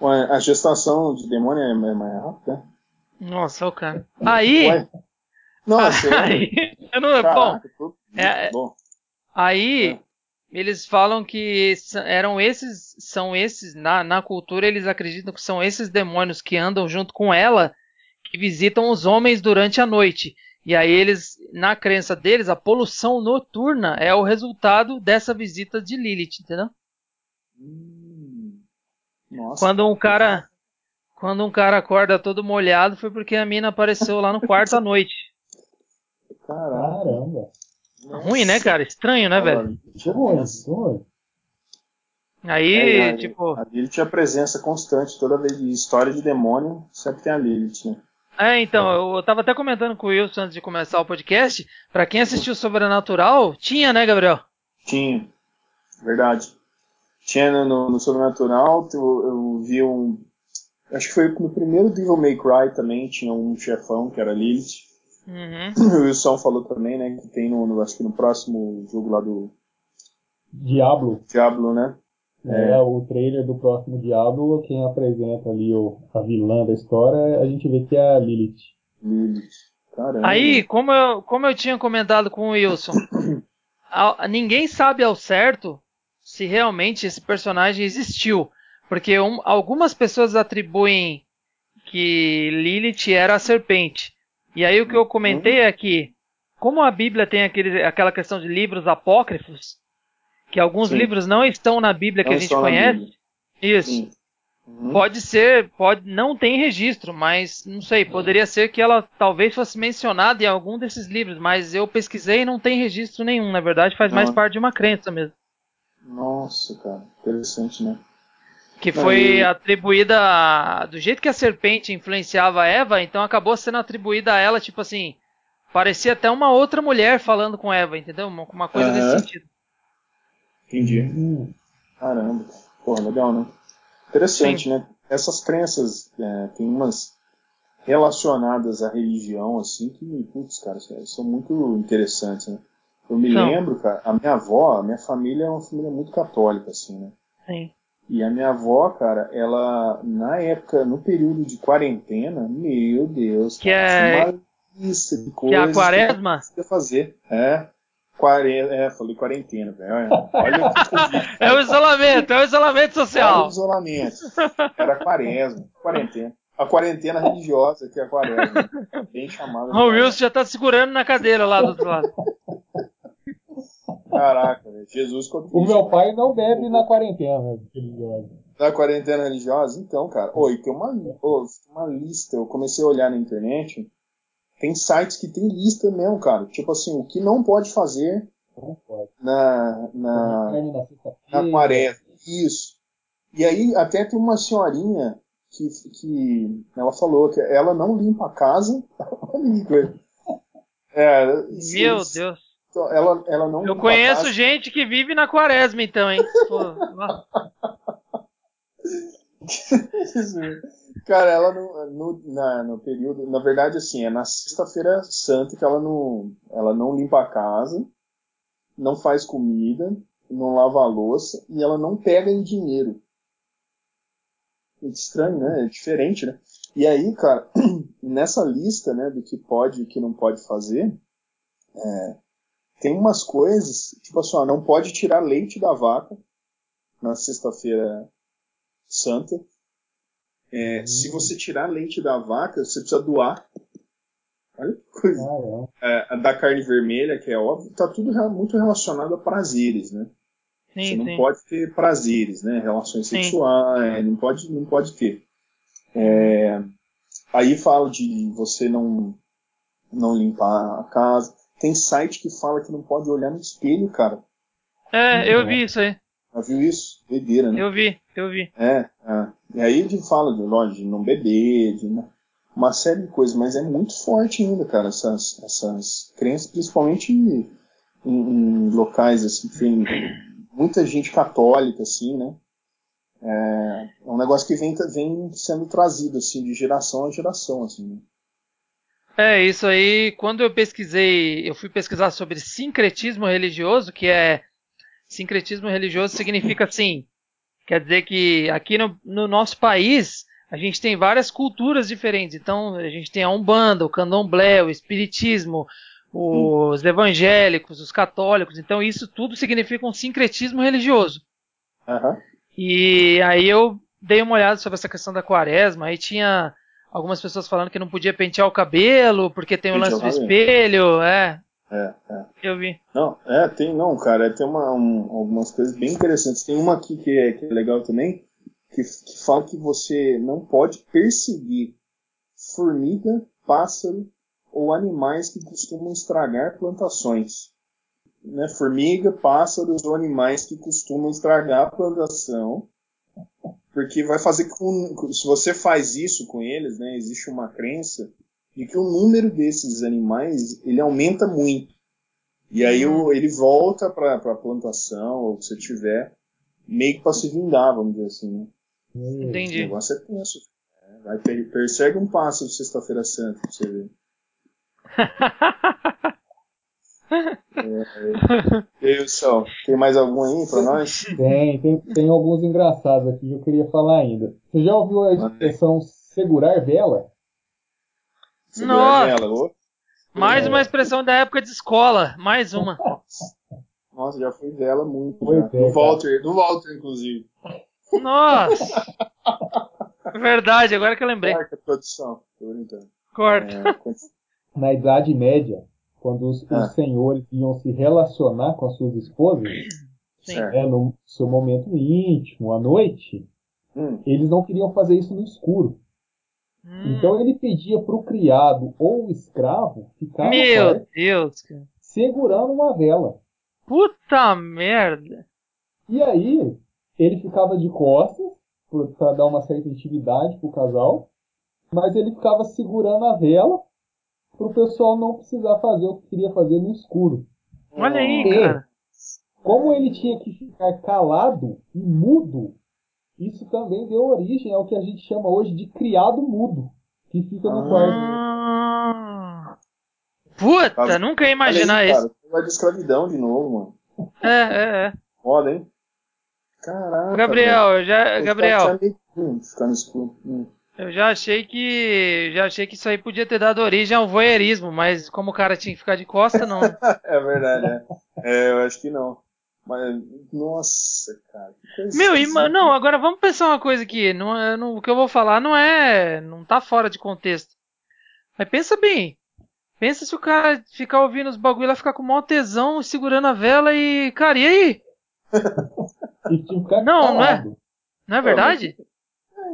Ué, a gestação de demônio é mais rápida? Nossa, o cara. Aí, Ué? Não, é sério. aí eu não, bom, Caraca, tudo- é- bom. Aí é. Eles falam que eram esses, são esses, na, na cultura eles acreditam que são esses demônios que andam junto com ela que visitam os homens durante a noite. E aí eles, na crença deles, a poluição noturna é o resultado dessa visita de Lilith, entendeu? Hum, nossa, quando um cara, quando um cara acorda todo molhado, foi porque a mina apareceu lá no quarto à noite. Caramba. Ruim, né, cara? Estranho, né, velho? Ruim, ruim. Aí, é, tipo. A Lilith é a presença constante, toda vez de história de demônio, sempre tem a Lilith, né? É, então, eu tava até comentando com o Wilson antes de começar o podcast. Pra quem assistiu Sobrenatural, tinha, né, Gabriel? Tinha. Verdade. Tinha no, no Sobrenatural, eu, eu, vi um. Acho que foi no primeiro Devil May Cry também, tinha um chefão que era Lilith. Uhum. O Wilson falou também, né, que tem no, no, acho que no próximo jogo lá do. Diablo. Diablo, né? É, é, o trailer do próximo Diablo, quem apresenta ali o, a vilã da história, a gente vê que é a Lilith. Lilith. Caramba. Aí, como eu, como eu tinha comentado com o Wilson, a, ninguém sabe ao certo se realmente esse personagem existiu. Porque um, algumas pessoas atribuem que Lilith era a serpente. E aí o que eu comentei é que, como a Bíblia tem aquele, aquela questão de livros apócrifos, que alguns Sim. livros não estão na Bíblia não que a gente conhece. Isso. Uhum. Pode ser, pode não tem registro, mas não sei, poderia ser que ela talvez fosse mencionada em algum desses livros, mas eu pesquisei e não tem registro nenhum, na verdade faz mais parte de uma crença mesmo. Nossa, cara, interessante, né? Que foi Aí... atribuída do jeito que a serpente influenciava a Eva, então acabou sendo atribuída a ela, tipo assim, parecia até uma outra mulher falando com Eva, entendeu? Uma, uma coisa uhum. desse sentido. Entendi. Hum. Caramba. Porra, legal, né? Interessante, Sim. né? Essas crenças é, tem umas relacionadas à religião, assim, que, putz, cara, são muito interessantes, né? Eu me Não. lembro, cara, a minha avó, a minha família é uma família muito católica, assim, né? Sim. E a minha avó, cara, ela, na época, no período de quarentena, meu Deus, que cara, é... de coisas que é a quaresma? que fazer. É, Quarenta, é, falei quarentena, velho. Olha É o isolamento, é o isolamento social. O isolamento. Era quaresma, quarentena. A quarentena religiosa, que é a quaresma. Bem chamada. O Wilson já tá segurando na cadeira lá do outro lado. Caraca, velho. Jesus ficou O meu pai não bebe na quarentena religiosa. Na quarentena religiosa? Então, cara. Oi, tem uma, oh, uma lista. Eu comecei a olhar na internet tem sites que tem lista mesmo, cara. Tipo assim, o que não pode fazer na, na, na quaresma. Isso. E aí até tem uma senhorinha que, que ela falou que ela não limpa a casa. é, Meu Deus. Ela, ela não Eu conheço gente que vive na quaresma, então, hein? Cara, ela no, no, na, no período. Na verdade, assim, é na sexta-feira santa que ela não, ela não limpa a casa, não faz comida, não lava a louça e ela não pega em dinheiro. É estranho, né? É diferente, né? E aí, cara, nessa lista, né, do que pode e que não pode fazer, é, tem umas coisas, tipo assim, ó, não pode tirar leite da vaca na sexta-feira santa. É, hum. Se você tirar leite da vaca, você precisa doar. Olha que coisa. Ah, é. É, da carne vermelha, que é óbvio, tá tudo muito relacionado a prazeres, né? Sim, você não sim. pode ter prazeres, né? Relações sim. sexuais, não pode, não pode ter. É, aí fala de você não, não limpar a casa. Tem site que fala que não pode olhar no espelho, cara. É, eu vi isso aí. Já viu isso? Doideira, né? Eu vi, eu vi. É, é. E aí ele fala de, lógico, de não beber, de uma série de coisas, mas é muito forte ainda, cara, essas, essas crenças, principalmente em, em, locais assim, que tem muita gente católica, assim, né? É, é um negócio que vem, vem sendo trazido, assim, de geração a geração, assim, né? É, isso aí, quando eu pesquisei, eu fui pesquisar sobre sincretismo religioso, que é sincretismo religioso significa assim, quer dizer que aqui no, no nosso país a gente tem várias culturas diferentes. Então a gente tem a Umbanda, o Candomblé, o Espiritismo, os hum. evangélicos, os católicos. Então isso tudo significa um sincretismo religioso. Uhum. E aí eu dei uma olhada sobre essa questão da quaresma, aí tinha algumas pessoas falando que não podia pentear o cabelo, porque tem o lance do espelho, é. É, é. Eu vi. Não, é, tem, não, cara, tem uma, um, algumas coisas bem interessantes. Tem uma aqui que é, que é legal também, que, que fala que você não pode perseguir formiga, pássaro ou animais que costumam estragar plantações. Né? Formiga, pássaros ou animais que costumam estragar a plantação porque vai fazer com. Se você faz isso com eles, né, existe uma crença de que o número desses animais ele aumenta muito. E aí o, ele volta para a plantação, ou se tiver, meio que para se vingar, vamos dizer assim. Né? Entendi. O negócio é tenso. Né? Vai, persegue um pássaro sexta-feira santa pra você ver. é, é. Wilson, tem mais algum aí pra nós? Tem, tem, tem alguns engraçados aqui que eu queria falar ainda. Você já ouviu a expressão segurar vela? Segurar Nossa! Vela, mais uma expressão da época de escola, mais uma. Nossa, já fui vela muito. Foi do Walter, do Walter, inclusive. Nossa! Verdade, agora que eu lembrei. Corta produção, tô brincando. Corta. É, Na Idade Média, quando os, ah. os, senhores iam se relacionar com as suas esposas, é, no seu momento íntimo, à noite, hum. eles não queriam fazer isso no escuro. Hum. Então ele pedia para o criado ou o escravo ficar Meu Deus, cara. segurando uma vela. Puta merda! E aí ele ficava de costas para dar uma certa intimidade pro casal, mas ele ficava segurando a vela para o pessoal não precisar fazer o que queria fazer no escuro. Olha aí, e, cara. Como ele tinha que ficar calado e mudo, isso também deu origem ao que a gente chama hoje de criado mudo, que fica no quarto. Ah. Puta, nunca ia imaginar aí, isso. Vai de escravidão de novo, mano. É, é, é. Foda, hein? Caraca. Gabriel, já. Gabriel. Ficar no escuro. Hum. Eu já achei que. Já achei que isso aí podia ter dado origem ao voyeurismo, mas como o cara tinha que ficar de costa, não. é verdade, é. é. Eu acho que não. Mas, nossa, cara. Meu, e, não, agora vamos pensar uma coisa aqui. Não, é, não, o que eu vou falar não é. Não tá fora de contexto. Mas pensa bem. Pensa se o cara ficar ouvindo os bagulho lá, ficar com maior tesão, segurando a vela e. Cara, e aí? não, não é. Não é verdade?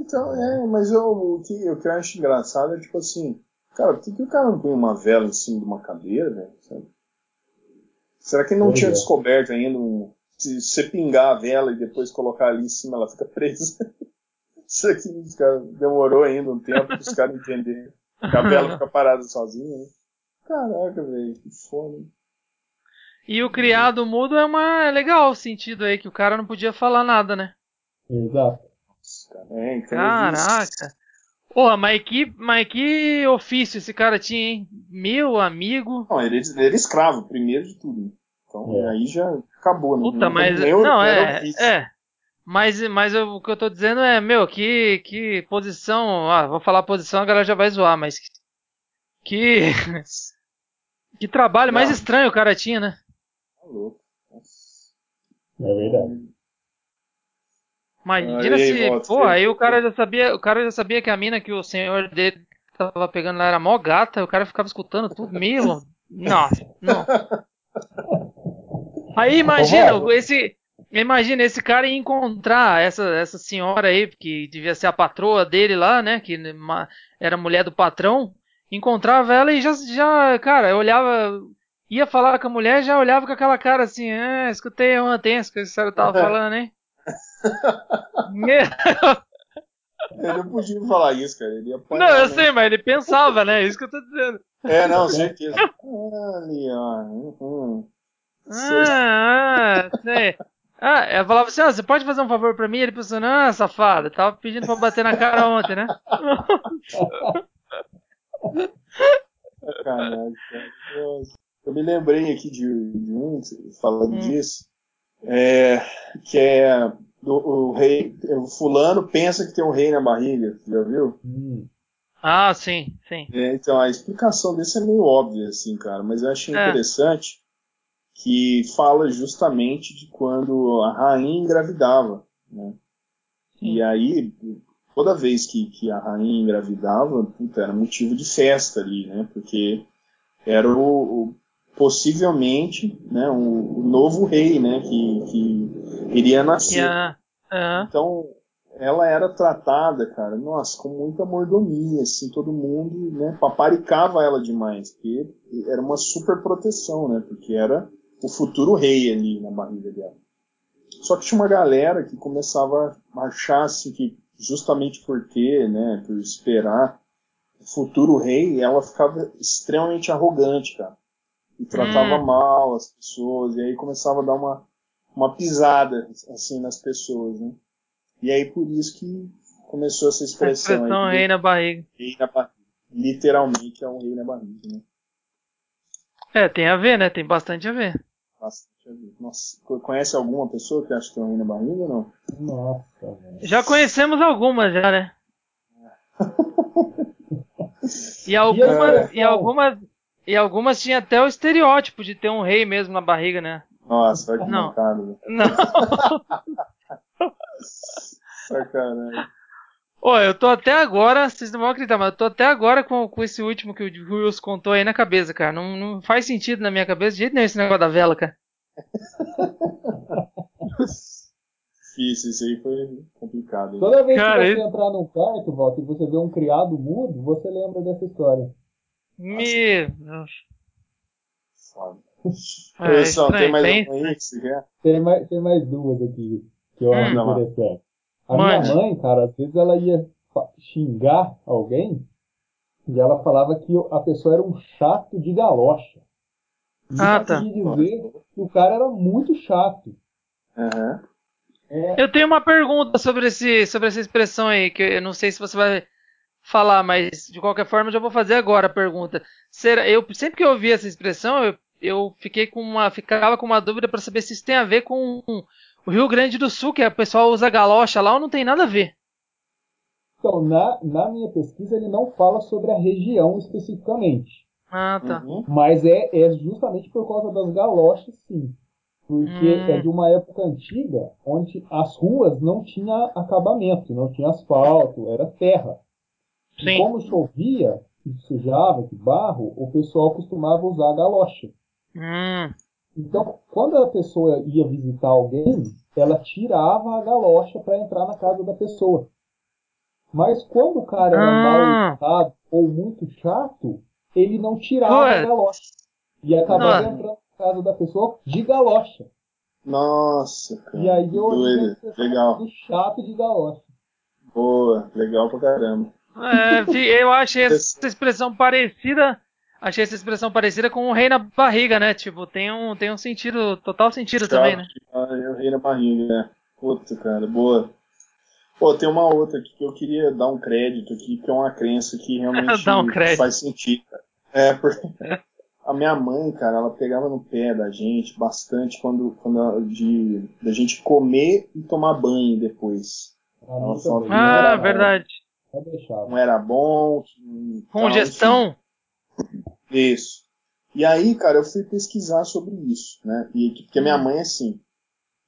Então, é, mas eu, o, que, o que eu acho engraçado é tipo assim, cara, por que, que o cara não põe uma vela em cima de uma cadeira, velho? Será que ele não tinha é. descoberto ainda um, se você pingar a vela e depois colocar ali em cima ela fica presa? Será que demorou ainda um tempo para os caras entenderem que a vela fica parada sozinha, né? Caraca, velho, que foda. E o criado mudo é uma é legal o sentido aí que o cara não podia falar nada, né? Exato cara. É, então Caraca. Porra, mas que, mas que ofício esse cara tinha, hein? Meu amigo. Não, ele, ele era escravo, primeiro de tudo. Então é. aí já acabou, né? Puta, não, mas. Meu, não, é. É. Mas, mas eu, o que eu tô dizendo é, meu, que, que posição. Ah, vou falar posição, a galera já vai zoar, mas. Que. que trabalho não. mais estranho o cara tinha, né? Tá louco. É verdade. Imagina aí, se, volta, pô, aí o cara já sabia, o cara já sabia que a mina que o senhor dele tava pegando lá era mó gata, o cara ficava escutando tudo mesmo. Nossa, não. Aí imagina esse, imagina esse cara ia encontrar essa essa senhora aí que devia ser a patroa dele lá, né, que era mulher do patrão, encontrava ela e já já, cara, olhava ia falar com a mulher, já olhava com aquela cara assim, ah, escutei ontem isso que esse cara tava falando, hein? Ele não podia falar isso, cara. Ele ia não, eu né? sei, mas ele pensava, né? É isso que eu tô dizendo. É, não, certeza. Ali, ó. Uhum. Ah, ah, sei. Ah, ela falava assim, ah, você pode fazer um favor pra mim? Ele pensou, ah, safado, tava pedindo pra bater na cara ontem, né? Caralho, cara. Eu me lembrei aqui de, de um, falando hum. disso, é, que é do, o rei, o fulano pensa que tem um rei na barriga, já viu? Hum. Ah, sim, sim. É, então, a explicação desse é meio óbvia, assim, cara, mas eu achei é. interessante que fala justamente de quando a rainha engravidava, né? E aí, toda vez que, que a rainha engravidava, puta, era motivo de festa ali, né? Porque era o, o possivelmente né, o, o, novo rei, né? Que, que iria nascer. Yeah. Então, ela era tratada, cara, nossa, com muita mordomia, assim, todo mundo, né, paparicava ela demais, porque era uma super proteção, né, porque era o futuro rei ali na barriga dela. Só que tinha uma galera que começava a achar, assim, que justamente por ter, né, por esperar o futuro rei, ela ficava extremamente arrogante, cara, e tratava hum. mal as pessoas, e aí começava a dar uma, uma pisada, assim, nas pessoas, né. E aí por isso que começou essa expressão. A expressão aí, rei na barriga. Rei na barriga. Literalmente é um rei na barriga, né? É, tem a ver, né? Tem bastante a ver. Bastante a ver. Nossa, conhece alguma pessoa que acha que tem um rei na barriga ou não? Nossa, velho. Já conhecemos algumas já, né? e algumas, e algumas, e algumas tinha até o estereótipo de ter um rei mesmo na barriga, né? Nossa, que não. Mancado, não. Sacanagem. Ô, eu tô até agora, vocês não vão acreditar, mas eu tô até agora com, com esse último que o Wills contou aí na cabeça, cara. Não, não faz sentido na minha cabeça de jeito nenhum esse negócio da vela, cara. Difícil, isso aí foi complicado. Hein? Toda vez cara, que você entrar num quarto, Walter, e você vê um criado mudo, você lembra dessa história. Meu Deus. Foda. É, Pessoal, tem mais tem... uma aí que você quer? Tem mais, tem mais duas aqui que eu acho hum, interessante. A minha mãe, cara, às vezes ela ia xingar alguém e ela falava que a pessoa era um chato de galocha. Isso ah, tá. queria dizer que o cara era muito chato. Uhum. É... Eu tenho uma pergunta sobre, esse, sobre essa expressão aí, que eu não sei se você vai falar, mas de qualquer forma eu já vou fazer agora a pergunta. Será, eu, sempre que eu ouvi essa expressão, eu, eu fiquei com uma, ficava com uma dúvida para saber se isso tem a ver com o Rio Grande do Sul, que o pessoal usa galocha lá, ou não tem nada a ver? Então, na, na minha pesquisa, ele não fala sobre a região especificamente. Ah, tá. Uhum. Mas é, é justamente por causa das galochas, sim. Porque hum. é de uma época antiga, onde as ruas não tinham acabamento, não tinha asfalto, era terra. Sim. E como chovia, e sujava, que barro, o pessoal costumava usar galocha. Hum. Então, quando a pessoa ia visitar alguém, ela tirava a galocha para entrar na casa da pessoa. Mas quando o cara era ah. mal educado ou muito chato, ele não tirava a galocha. E acabava Nossa. entrando na casa da pessoa de galocha. Nossa, cara. E aí eu Doido. Legal. chato de galocha. Boa, legal pra caramba. É, eu achei essa expressão parecida achei essa expressão parecida com o rei na barriga, né? Tipo, tem um, tem um sentido, total sentido Tchau, também, né? Ah, é o rei na barriga, né? Puta, cara, boa. Pô, tem uma outra aqui que eu queria dar um crédito aqui, que é uma crença que realmente um faz sentido. É, porque a minha mãe, cara, ela pegava no pé da gente bastante quando, quando de da gente comer e tomar banho depois. Ah, falava, ah verdade. Não era bom. Congestão. Isso. E aí, cara, eu fui pesquisar sobre isso, né? E porque a minha mãe, assim,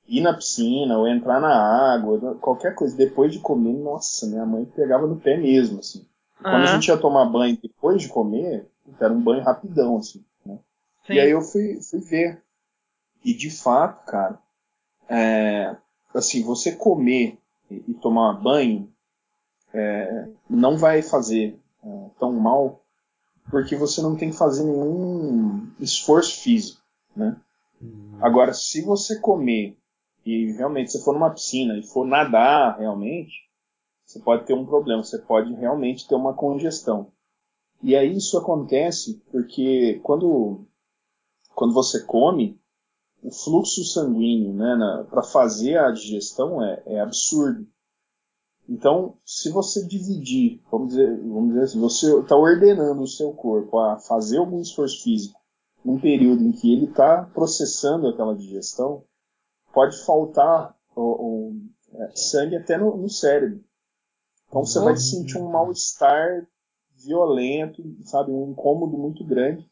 ir na piscina ou entrar na água, qualquer coisa, depois de comer, nossa, minha mãe pegava no pé mesmo, assim. Quando a gente ia tomar banho depois de comer, era um banho rapidão, assim, né? E aí eu fui, fui ver. E de fato, cara, é, assim, você comer e, e tomar banho é, não vai fazer é, tão mal porque você não tem que fazer nenhum esforço físico, né? Uhum. Agora, se você comer e realmente você for numa piscina e for nadar realmente, você pode ter um problema, você pode realmente ter uma congestão. E aí isso acontece porque quando, quando você come, o fluxo sanguíneo né, para fazer a digestão é, é absurdo. Então, se você dividir, vamos dizer, vamos dizer assim, você está ordenando o seu corpo a fazer algum esforço físico num período em que ele está processando aquela digestão, pode faltar o, o é, sangue até no, no, cérebro. Então você vai sentir um mal-estar violento, sabe, um incômodo muito grande.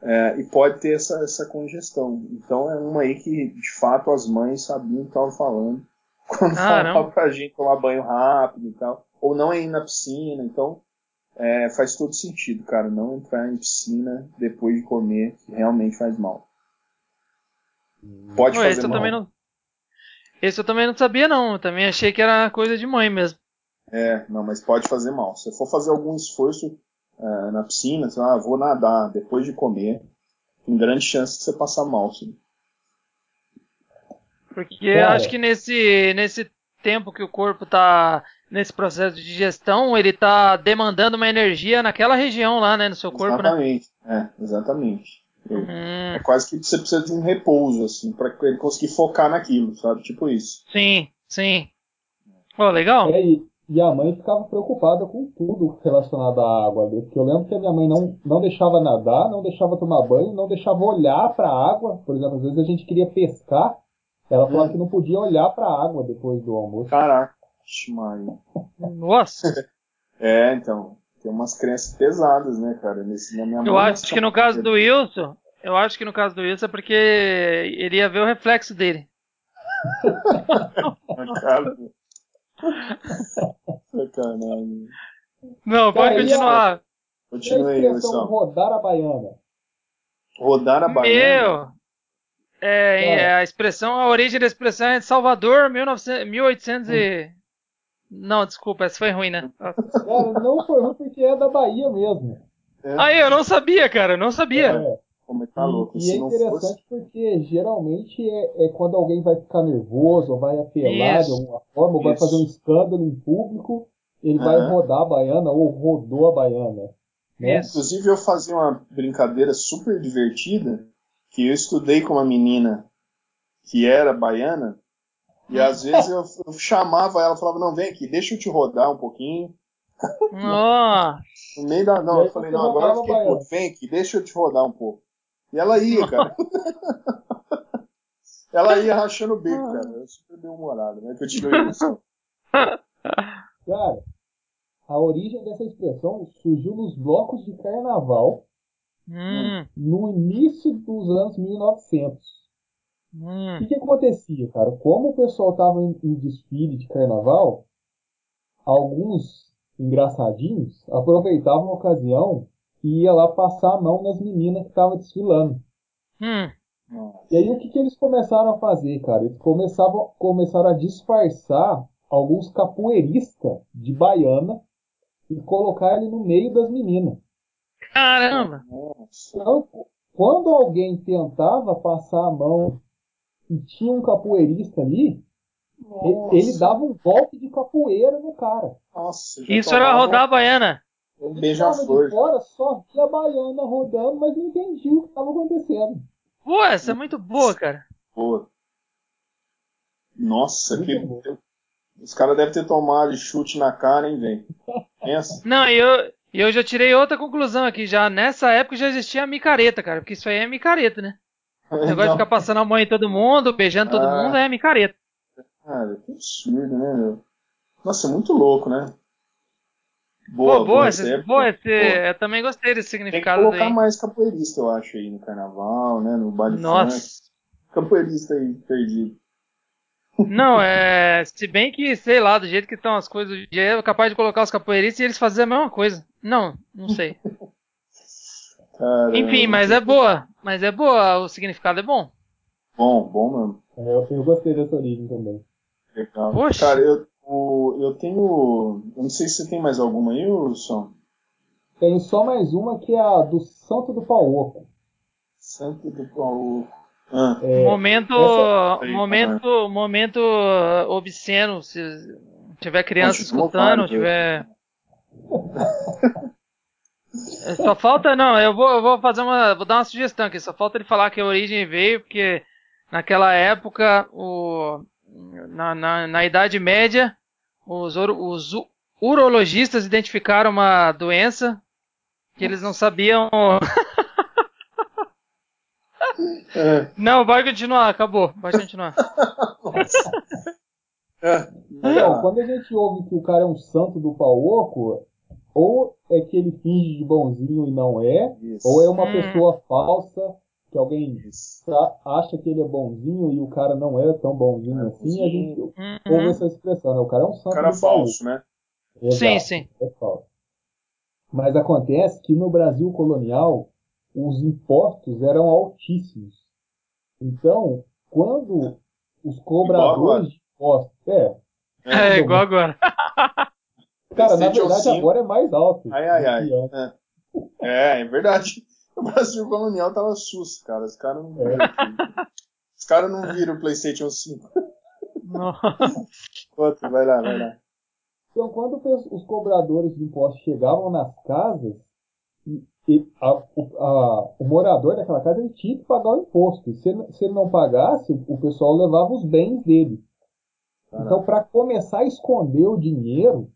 É, e pode ter essa, essa congestão. Então é uma aí que, de fato, as mães sabiam o que estavam falando quando ah, pra gente tomar banho rápido e tal. Ou não é ir na piscina, então é, faz todo sentido, cara, não entrar em piscina depois de comer, que realmente faz mal. Pode fazer esse mal. Eu também não... Esse eu também não sabia, não. Eu também achei que era coisa de mãe mesmo. É, não, mas pode fazer mal. Se for fazer algum esforço uh, na piscina, você, ah, vou nadar depois de comer, tem grande chance de você passar mal, sim. Porque eu acho que nesse, nesse tempo que o corpo está nesse processo de digestão, ele está demandando uma energia naquela região lá, né, no seu corpo, exatamente, né? É, exatamente. Uhum. É quase que você precisa de um repouso, assim, para ele conseguir focar naquilo, sabe? Tipo isso. Sim, sim. Oh, legal. É, e, e a mãe ficava preocupada com tudo relacionado à água. Porque eu lembro que a minha mãe não, não deixava nadar, não deixava tomar banho, não deixava olhar para a água. Por exemplo, às vezes a gente queria pescar, ela falava hum. que não podia olhar para a água depois do almoço. Caraca, Maria. Nossa! é, então. Tem umas crenças pesadas, né, cara? Nesse, na minha eu acho que no caso do Wilson, eu acho que no caso do Wilson é porque ele ia ver o reflexo dele. Sacanagem. Não, pode continuar. Continue aí, Wilson. Rodar a baiana. Rodar a baiana? Meu! É, é, a expressão, a origem da expressão é de Salvador, 1900, 1800 e... Não, desculpa, essa foi ruim, né? Cara, não foi ruim porque é da Bahia mesmo. É. Aí, eu não sabia, cara, não sabia. É. Como é tá louco. E, e é interessante fosse... porque geralmente é, é, quando alguém vai ficar nervoso, ou vai apelar Isso. de alguma forma, ou vai fazer um escândalo em público, ele uhum. vai rodar a baiana ou rodou a baiana. Né? Inclusive eu fazia uma brincadeira super divertida, que eu estudei com uma menina que era baiana, e às vezes eu, eu chamava ela, falava, não, vem aqui, deixa eu te rodar um pouquinho. Oh. no meio da. Não, eu falei, não, agora eu fiquei puto, vem aqui, deixa eu te rodar um pouco. E ela ia, cara. ela ia rachando o bico, cara. Eu super humorado, né? Continua isso. Cara, a origem dessa expressão surgiu nos blocos de carnaval hum. no início dos anos 1900. Hum. O que, que acontecia, cara? Como o pessoal estava em, em desfile de carnaval, alguns engraçadinhos aproveitavam a ocasião e ia lá passar a mão nas meninas que estavam desfilando. Hum. E aí o que, que eles começaram a fazer, cara? Eles começavam, começaram a disfarçar alguns capoeiristas de baiana e colocar ele no meio das meninas. Caramba! Então, quando alguém tentava passar a mão e tinha um capoeirista ali, Nossa. ele dava um golpe de capoeira no cara. Nossa, Isso era rodar a baiana. Um beija-flor. fora, só via a baiana rodando, mas não entendi o que estava acontecendo. Pô, essa é muito boa, cara. Boa. Nossa, muito que. Boa. Os caras devem ter tomado chute na cara, hein, velho? Pensa. Não, e eu, eu já tirei outra conclusão aqui. Já nessa época já existia a micareta, cara. Porque isso aí é micareta, né? O negócio de ficar passando a mão em todo mundo, beijando todo ah, mundo, é micareta. Cara, que absurdo, né, meu? Nossa, é muito louco, né? Boa, Pô, boa, esse, boa esse, eu também gostei desse significado. Tem que colocar mais capoeirista, eu acho, aí no carnaval, né? No baile Nossa. Funk. Capoeirista aí, perdido. Não, é. Se bem que, sei lá, do jeito que estão as coisas, é capaz de colocar os capoeiristas e eles fazerem a mesma coisa. Não, não sei. Caramba. Enfim, mas é boa. Mas é boa, o significado é bom. Bom, bom mesmo. É, eu, eu gostei dessa origem também. Legal. Poxa. Cara, eu, o, eu tenho. Eu não sei se você tem mais alguma aí, Wilson. Tem só mais uma que é a do Santo do Pauoco. Santo do Pauoco. Ah. É, momento, essa... momento, momento obsceno. Se tiver criança escutando, tiver. É, só falta, não, eu vou, eu vou fazer uma, vou dar uma sugestão aqui. Só falta ele falar que a origem veio porque naquela época o na, na, na Idade Média, os, os urologistas identificaram uma doença que eles não sabiam. É. Não, vai continuar, acabou. Vai continuar. é. Então, quando a gente ouve que o cara é um santo do pau oco, ou é que ele finge de bonzinho e não é, Isso. ou é uma hum. pessoa falsa que alguém acha que ele é bonzinho e o cara não é tão bonzinho é assim, bonzinho. a gente uhum. ouve essa expressão, né? O cara é um santo. O cara é falso, né? Exato, sim, sim. É falso. Mas acontece que no Brasil colonial os impostos eram altíssimos. Então, quando os cobradores de impostos. É, é, é igual agora. Cara, na verdade agora é mais alto. Ai, ai, ai. É. é, é verdade. O Brasil colonial tava sus, cara. Os caras não viram. É. Os caras não viram o PlayStation 5. Outro, vai lá, vai lá. Então, quando os cobradores de impostos chegavam nas casas, e a, a, o morador daquela casa ele tinha que pagar o imposto. E se, ele, se ele não pagasse, o pessoal levava os bens dele. Caraca. Então, para começar a esconder o dinheiro,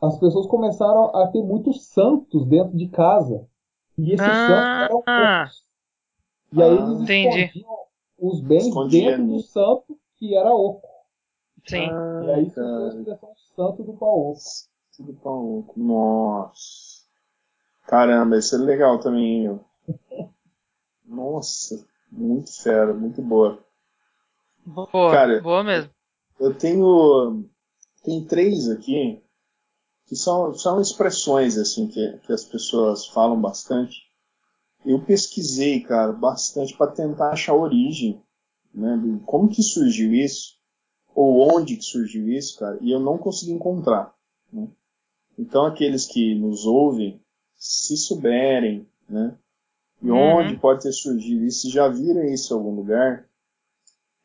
as pessoas começaram a ter muitos santos dentro de casa. E esses ah, santos eram poucos. E aí ah, eles entendi. escondiam os bens Escondia, dentro do santo, que era oco. Sim. Ah, e aí surgiu a expressão santo do pau oco. Santo do pau oco. Nossa. Caramba, isso é legal também, meu. Nossa, muito fera, muito boa. Boa, Cara, boa mesmo. Eu tenho. Tem três aqui que são, são expressões assim que, que as pessoas falam bastante. Eu pesquisei, cara, bastante para tentar achar a origem, né, de como que surgiu isso, ou onde que surgiu isso, cara, e eu não consegui encontrar. Né? Então aqueles que nos ouvem se souberem, né? E uhum. onde pode ter surgido isso, se já viram isso em algum lugar,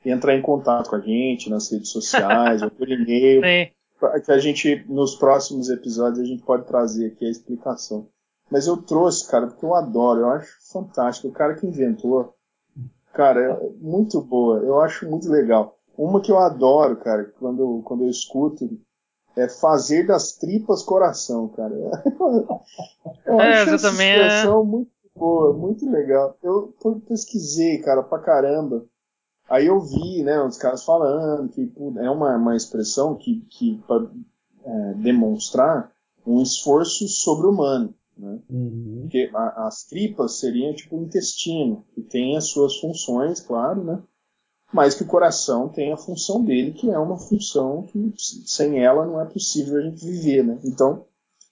entrar em contato com a gente nas redes sociais ou por e-mail, que a gente, nos próximos episódios, a gente pode trazer aqui a explicação. Mas eu trouxe, cara, porque eu adoro, eu acho fantástico. O cara que inventou, cara, é muito boa, eu acho muito legal. Uma que eu adoro, cara, quando, quando eu escuto é fazer das tripas coração, cara. Eu é, acho essa também expressão é... muito boa, muito legal. Eu pesquisei, cara, pra caramba. Aí eu vi, né, os caras falando que é uma, uma expressão que, que para é, demonstrar um esforço sobre-humano, né? Uhum. Porque a, as tripas seriam tipo o intestino, que tem as suas funções, claro, né? mas que o coração tem a função dele, que é uma função que sem ela não é possível a gente viver, né? Então,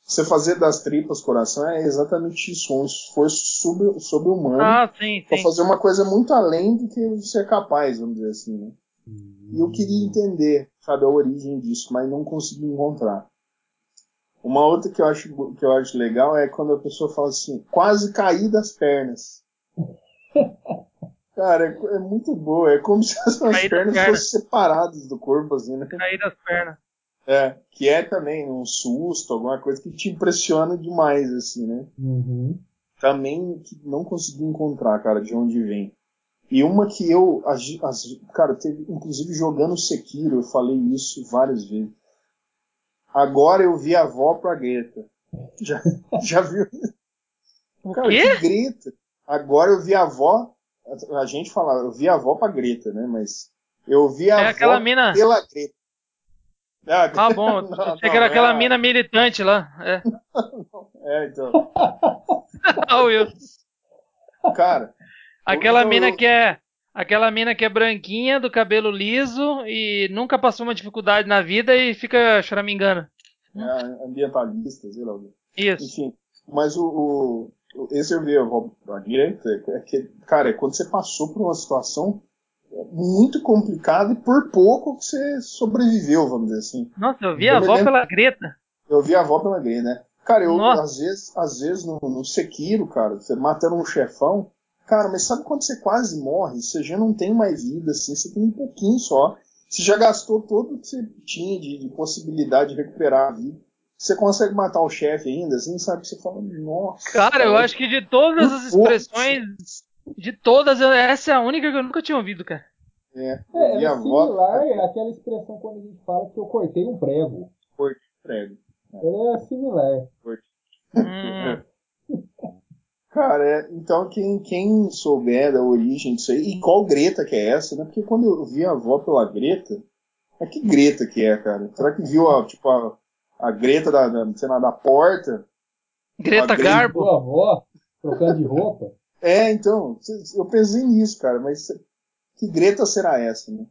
você fazer das tripas coração é exatamente isso, um esforço sobre, sobre humano ah, para fazer uma coisa muito além do que você é capaz, vamos dizer assim, né? E eu queria entender, sabe, a origem disso, mas não consegui encontrar. Uma outra que eu acho que eu acho legal é quando a pessoa fala assim, quase caí das pernas. Cara, é, é, muito boa. É como se as pernas perna. fossem separadas do corpo, assim, né? Cair das pernas. É, que é também um susto, alguma coisa que te impressiona demais, assim, né? Uhum. Também que não consegui encontrar, cara, de onde vem. E uma que eu, as, as, cara, teve, inclusive jogando Sekiro, eu falei isso várias vezes. Agora eu vi a avó pra Greta. Já, já viu? O cara, quê? que Greta. Agora eu vi a avó a gente fala, eu vi a avó pra Greta, né? Mas eu vi a é avó aquela mina... pela Greta. Ah, ah bom. não, não, que era aquela é... mina militante lá. É, é então. oh, Will. Cara. Aquela eu, mina eu... que é. Aquela mina que é branquinha, do cabelo liso e nunca passou uma dificuldade na vida e fica choramingando. É, ambientalista, sei lá. Isso. Enfim, mas o, o esse eu vi a direita, é que, cara, é quando você passou por uma situação muito complicada e por pouco que você sobreviveu, vamos dizer assim. Nossa, eu vi eu a avó lembro, pela Greta. Eu vi a avó pela Greta, né? Cara, eu às vezes, às vezes no, no Sekiro, cara, você matando um chefão, cara, mas sabe quando você quase morre? Você já não tem mais vida, assim, você tem um pouquinho só. Você já gastou todo o que você tinha de, de possibilidade de recuperar a vida você consegue matar o chefe ainda, assim, sabe? Você fala, nossa. Cara, eu acho que de todas as expressões, de todas, essa é a única que eu nunca tinha ouvido, cara. É, é, é similar é aquela expressão quando a gente fala que eu cortei um prego. Cortei um prego. É, é similar. Hum. Cara, é, então quem, quem souber da origem disso aí, e qual Greta que é essa, né? Porque quando eu vi a avó pela Greta, é que Greta que é, cara? Será que viu a, tipo, a, a Greta da, da, sei lá, da porta. Greta Garbo. Sua avó, trocando de roupa. É, então, eu pensei nisso, cara, mas que Greta será essa, né?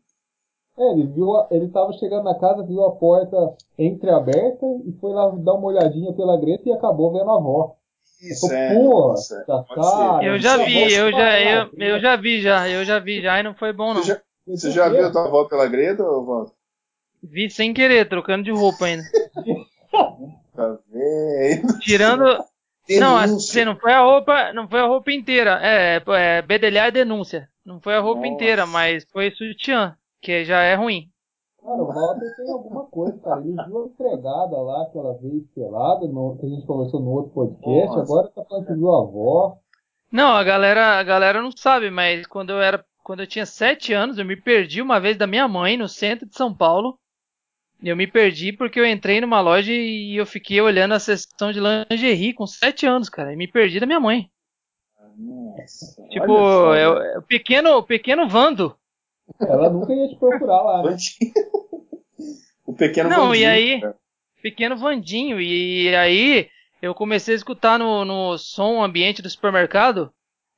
É, ele viu, ele tava chegando na casa, viu a porta entreaberta e foi lá dar uma olhadinha pela Greta e acabou vendo a avó. Isso, é, Pô, tá cara, eu já vi, eu já, eu, eu já vi já, eu já vi já e não foi bom não. Você já, você já viu a tua avó pela Greta, ou Walter? Vi sem querer, trocando de roupa ainda. tá vendo? Tirando. Denúncia. Não, assim, não foi a roupa, não foi a roupa inteira. É, é bedelhar é denúncia. Não foi a roupa Nossa. inteira, mas foi sutiã que já é ruim. Cara, o Walter tem alguma coisa, cara. Ele viu a empregada lá aquela vez pelada, no, que a gente conversou no outro podcast, Nossa. agora tá falando que viu a avó. Não, a galera, a galera não sabe, mas quando eu era. Quando eu tinha sete anos, eu me perdi uma vez da minha mãe no centro de São Paulo. Eu me perdi porque eu entrei numa loja e eu fiquei olhando a seção de lingerie com sete anos, cara. E me perdi da minha mãe. Nossa, tipo, é, o pequeno, o pequeno Vando. Ela nunca ia te procurar lá. Né? o pequeno Não, Vandinho, e aí, cara. pequeno Vandinho. E aí eu comecei a escutar no, no som ambiente do supermercado.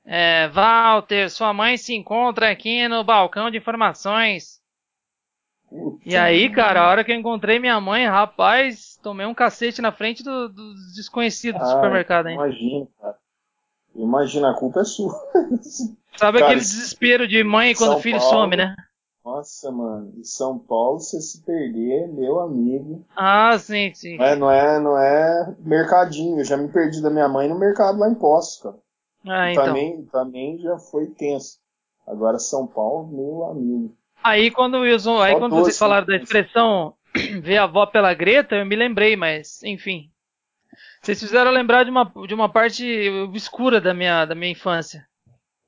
É, Walter, sua mãe se encontra aqui no balcão de informações. Puta e aí, cara, a hora que eu encontrei minha mãe, rapaz, tomei um cacete na frente dos do desconhecidos ah, do supermercado, hein? Imagina, cara. Imagina, a culpa é sua. Sabe Cara, aquele desespero de mãe quando São o filho Paulo, some, né? Nossa, mano, em São Paulo, você se perder, meu amigo. Ah, sim, sim. Não é, não é, não é mercadinho. Eu já me perdi da minha mãe no mercado lá em Poços, cara. Ah, então. Também, também já foi tenso. Agora São Paulo, meu amigo. Aí quando, Wilson, aí quando vocês falaram da expressão ver a avó pela Greta, eu me lembrei, mas enfim. Vocês fizeram lembrar de uma, de uma parte obscura da minha, da minha infância.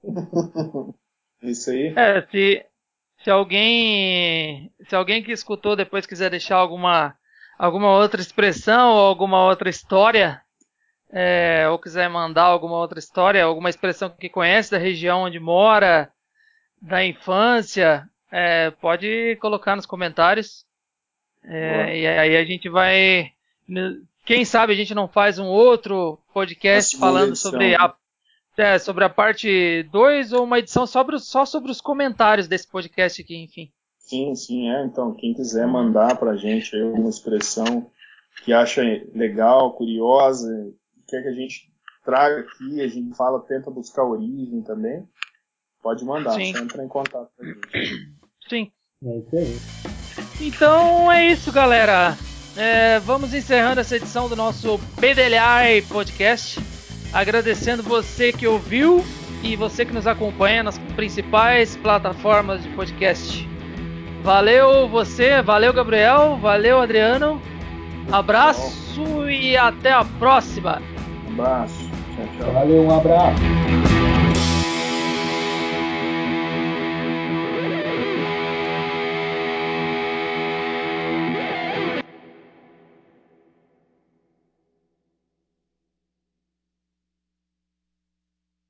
Isso aí. É, se, se alguém se alguém que escutou depois quiser deixar alguma alguma outra expressão ou alguma outra história é, ou quiser mandar alguma outra história, alguma expressão que conhece da região onde mora, da infância, é, pode colocar nos comentários. É, e aí a gente vai. Quem sabe a gente não faz um outro podcast falando sobre a é, sobre a parte 2 ou uma edição sobre, só sobre os comentários desse podcast aqui, enfim. Sim, sim, é. Então, quem quiser mandar pra gente aí alguma expressão que acha legal, curiosa, quer que a gente traga aqui, a gente fala, tenta buscar origem também, pode mandar, sim. só entra em contato com a gente. Sim. É isso aí. Então é isso, galera. É, vamos encerrando essa edição do nosso PDLI Podcast. Agradecendo você que ouviu e você que nos acompanha nas principais plataformas de podcast. Valeu você, valeu Gabriel, valeu Adriano. Abraço e até a próxima. Um abraço. Tchau, tchau. Valeu, um abraço.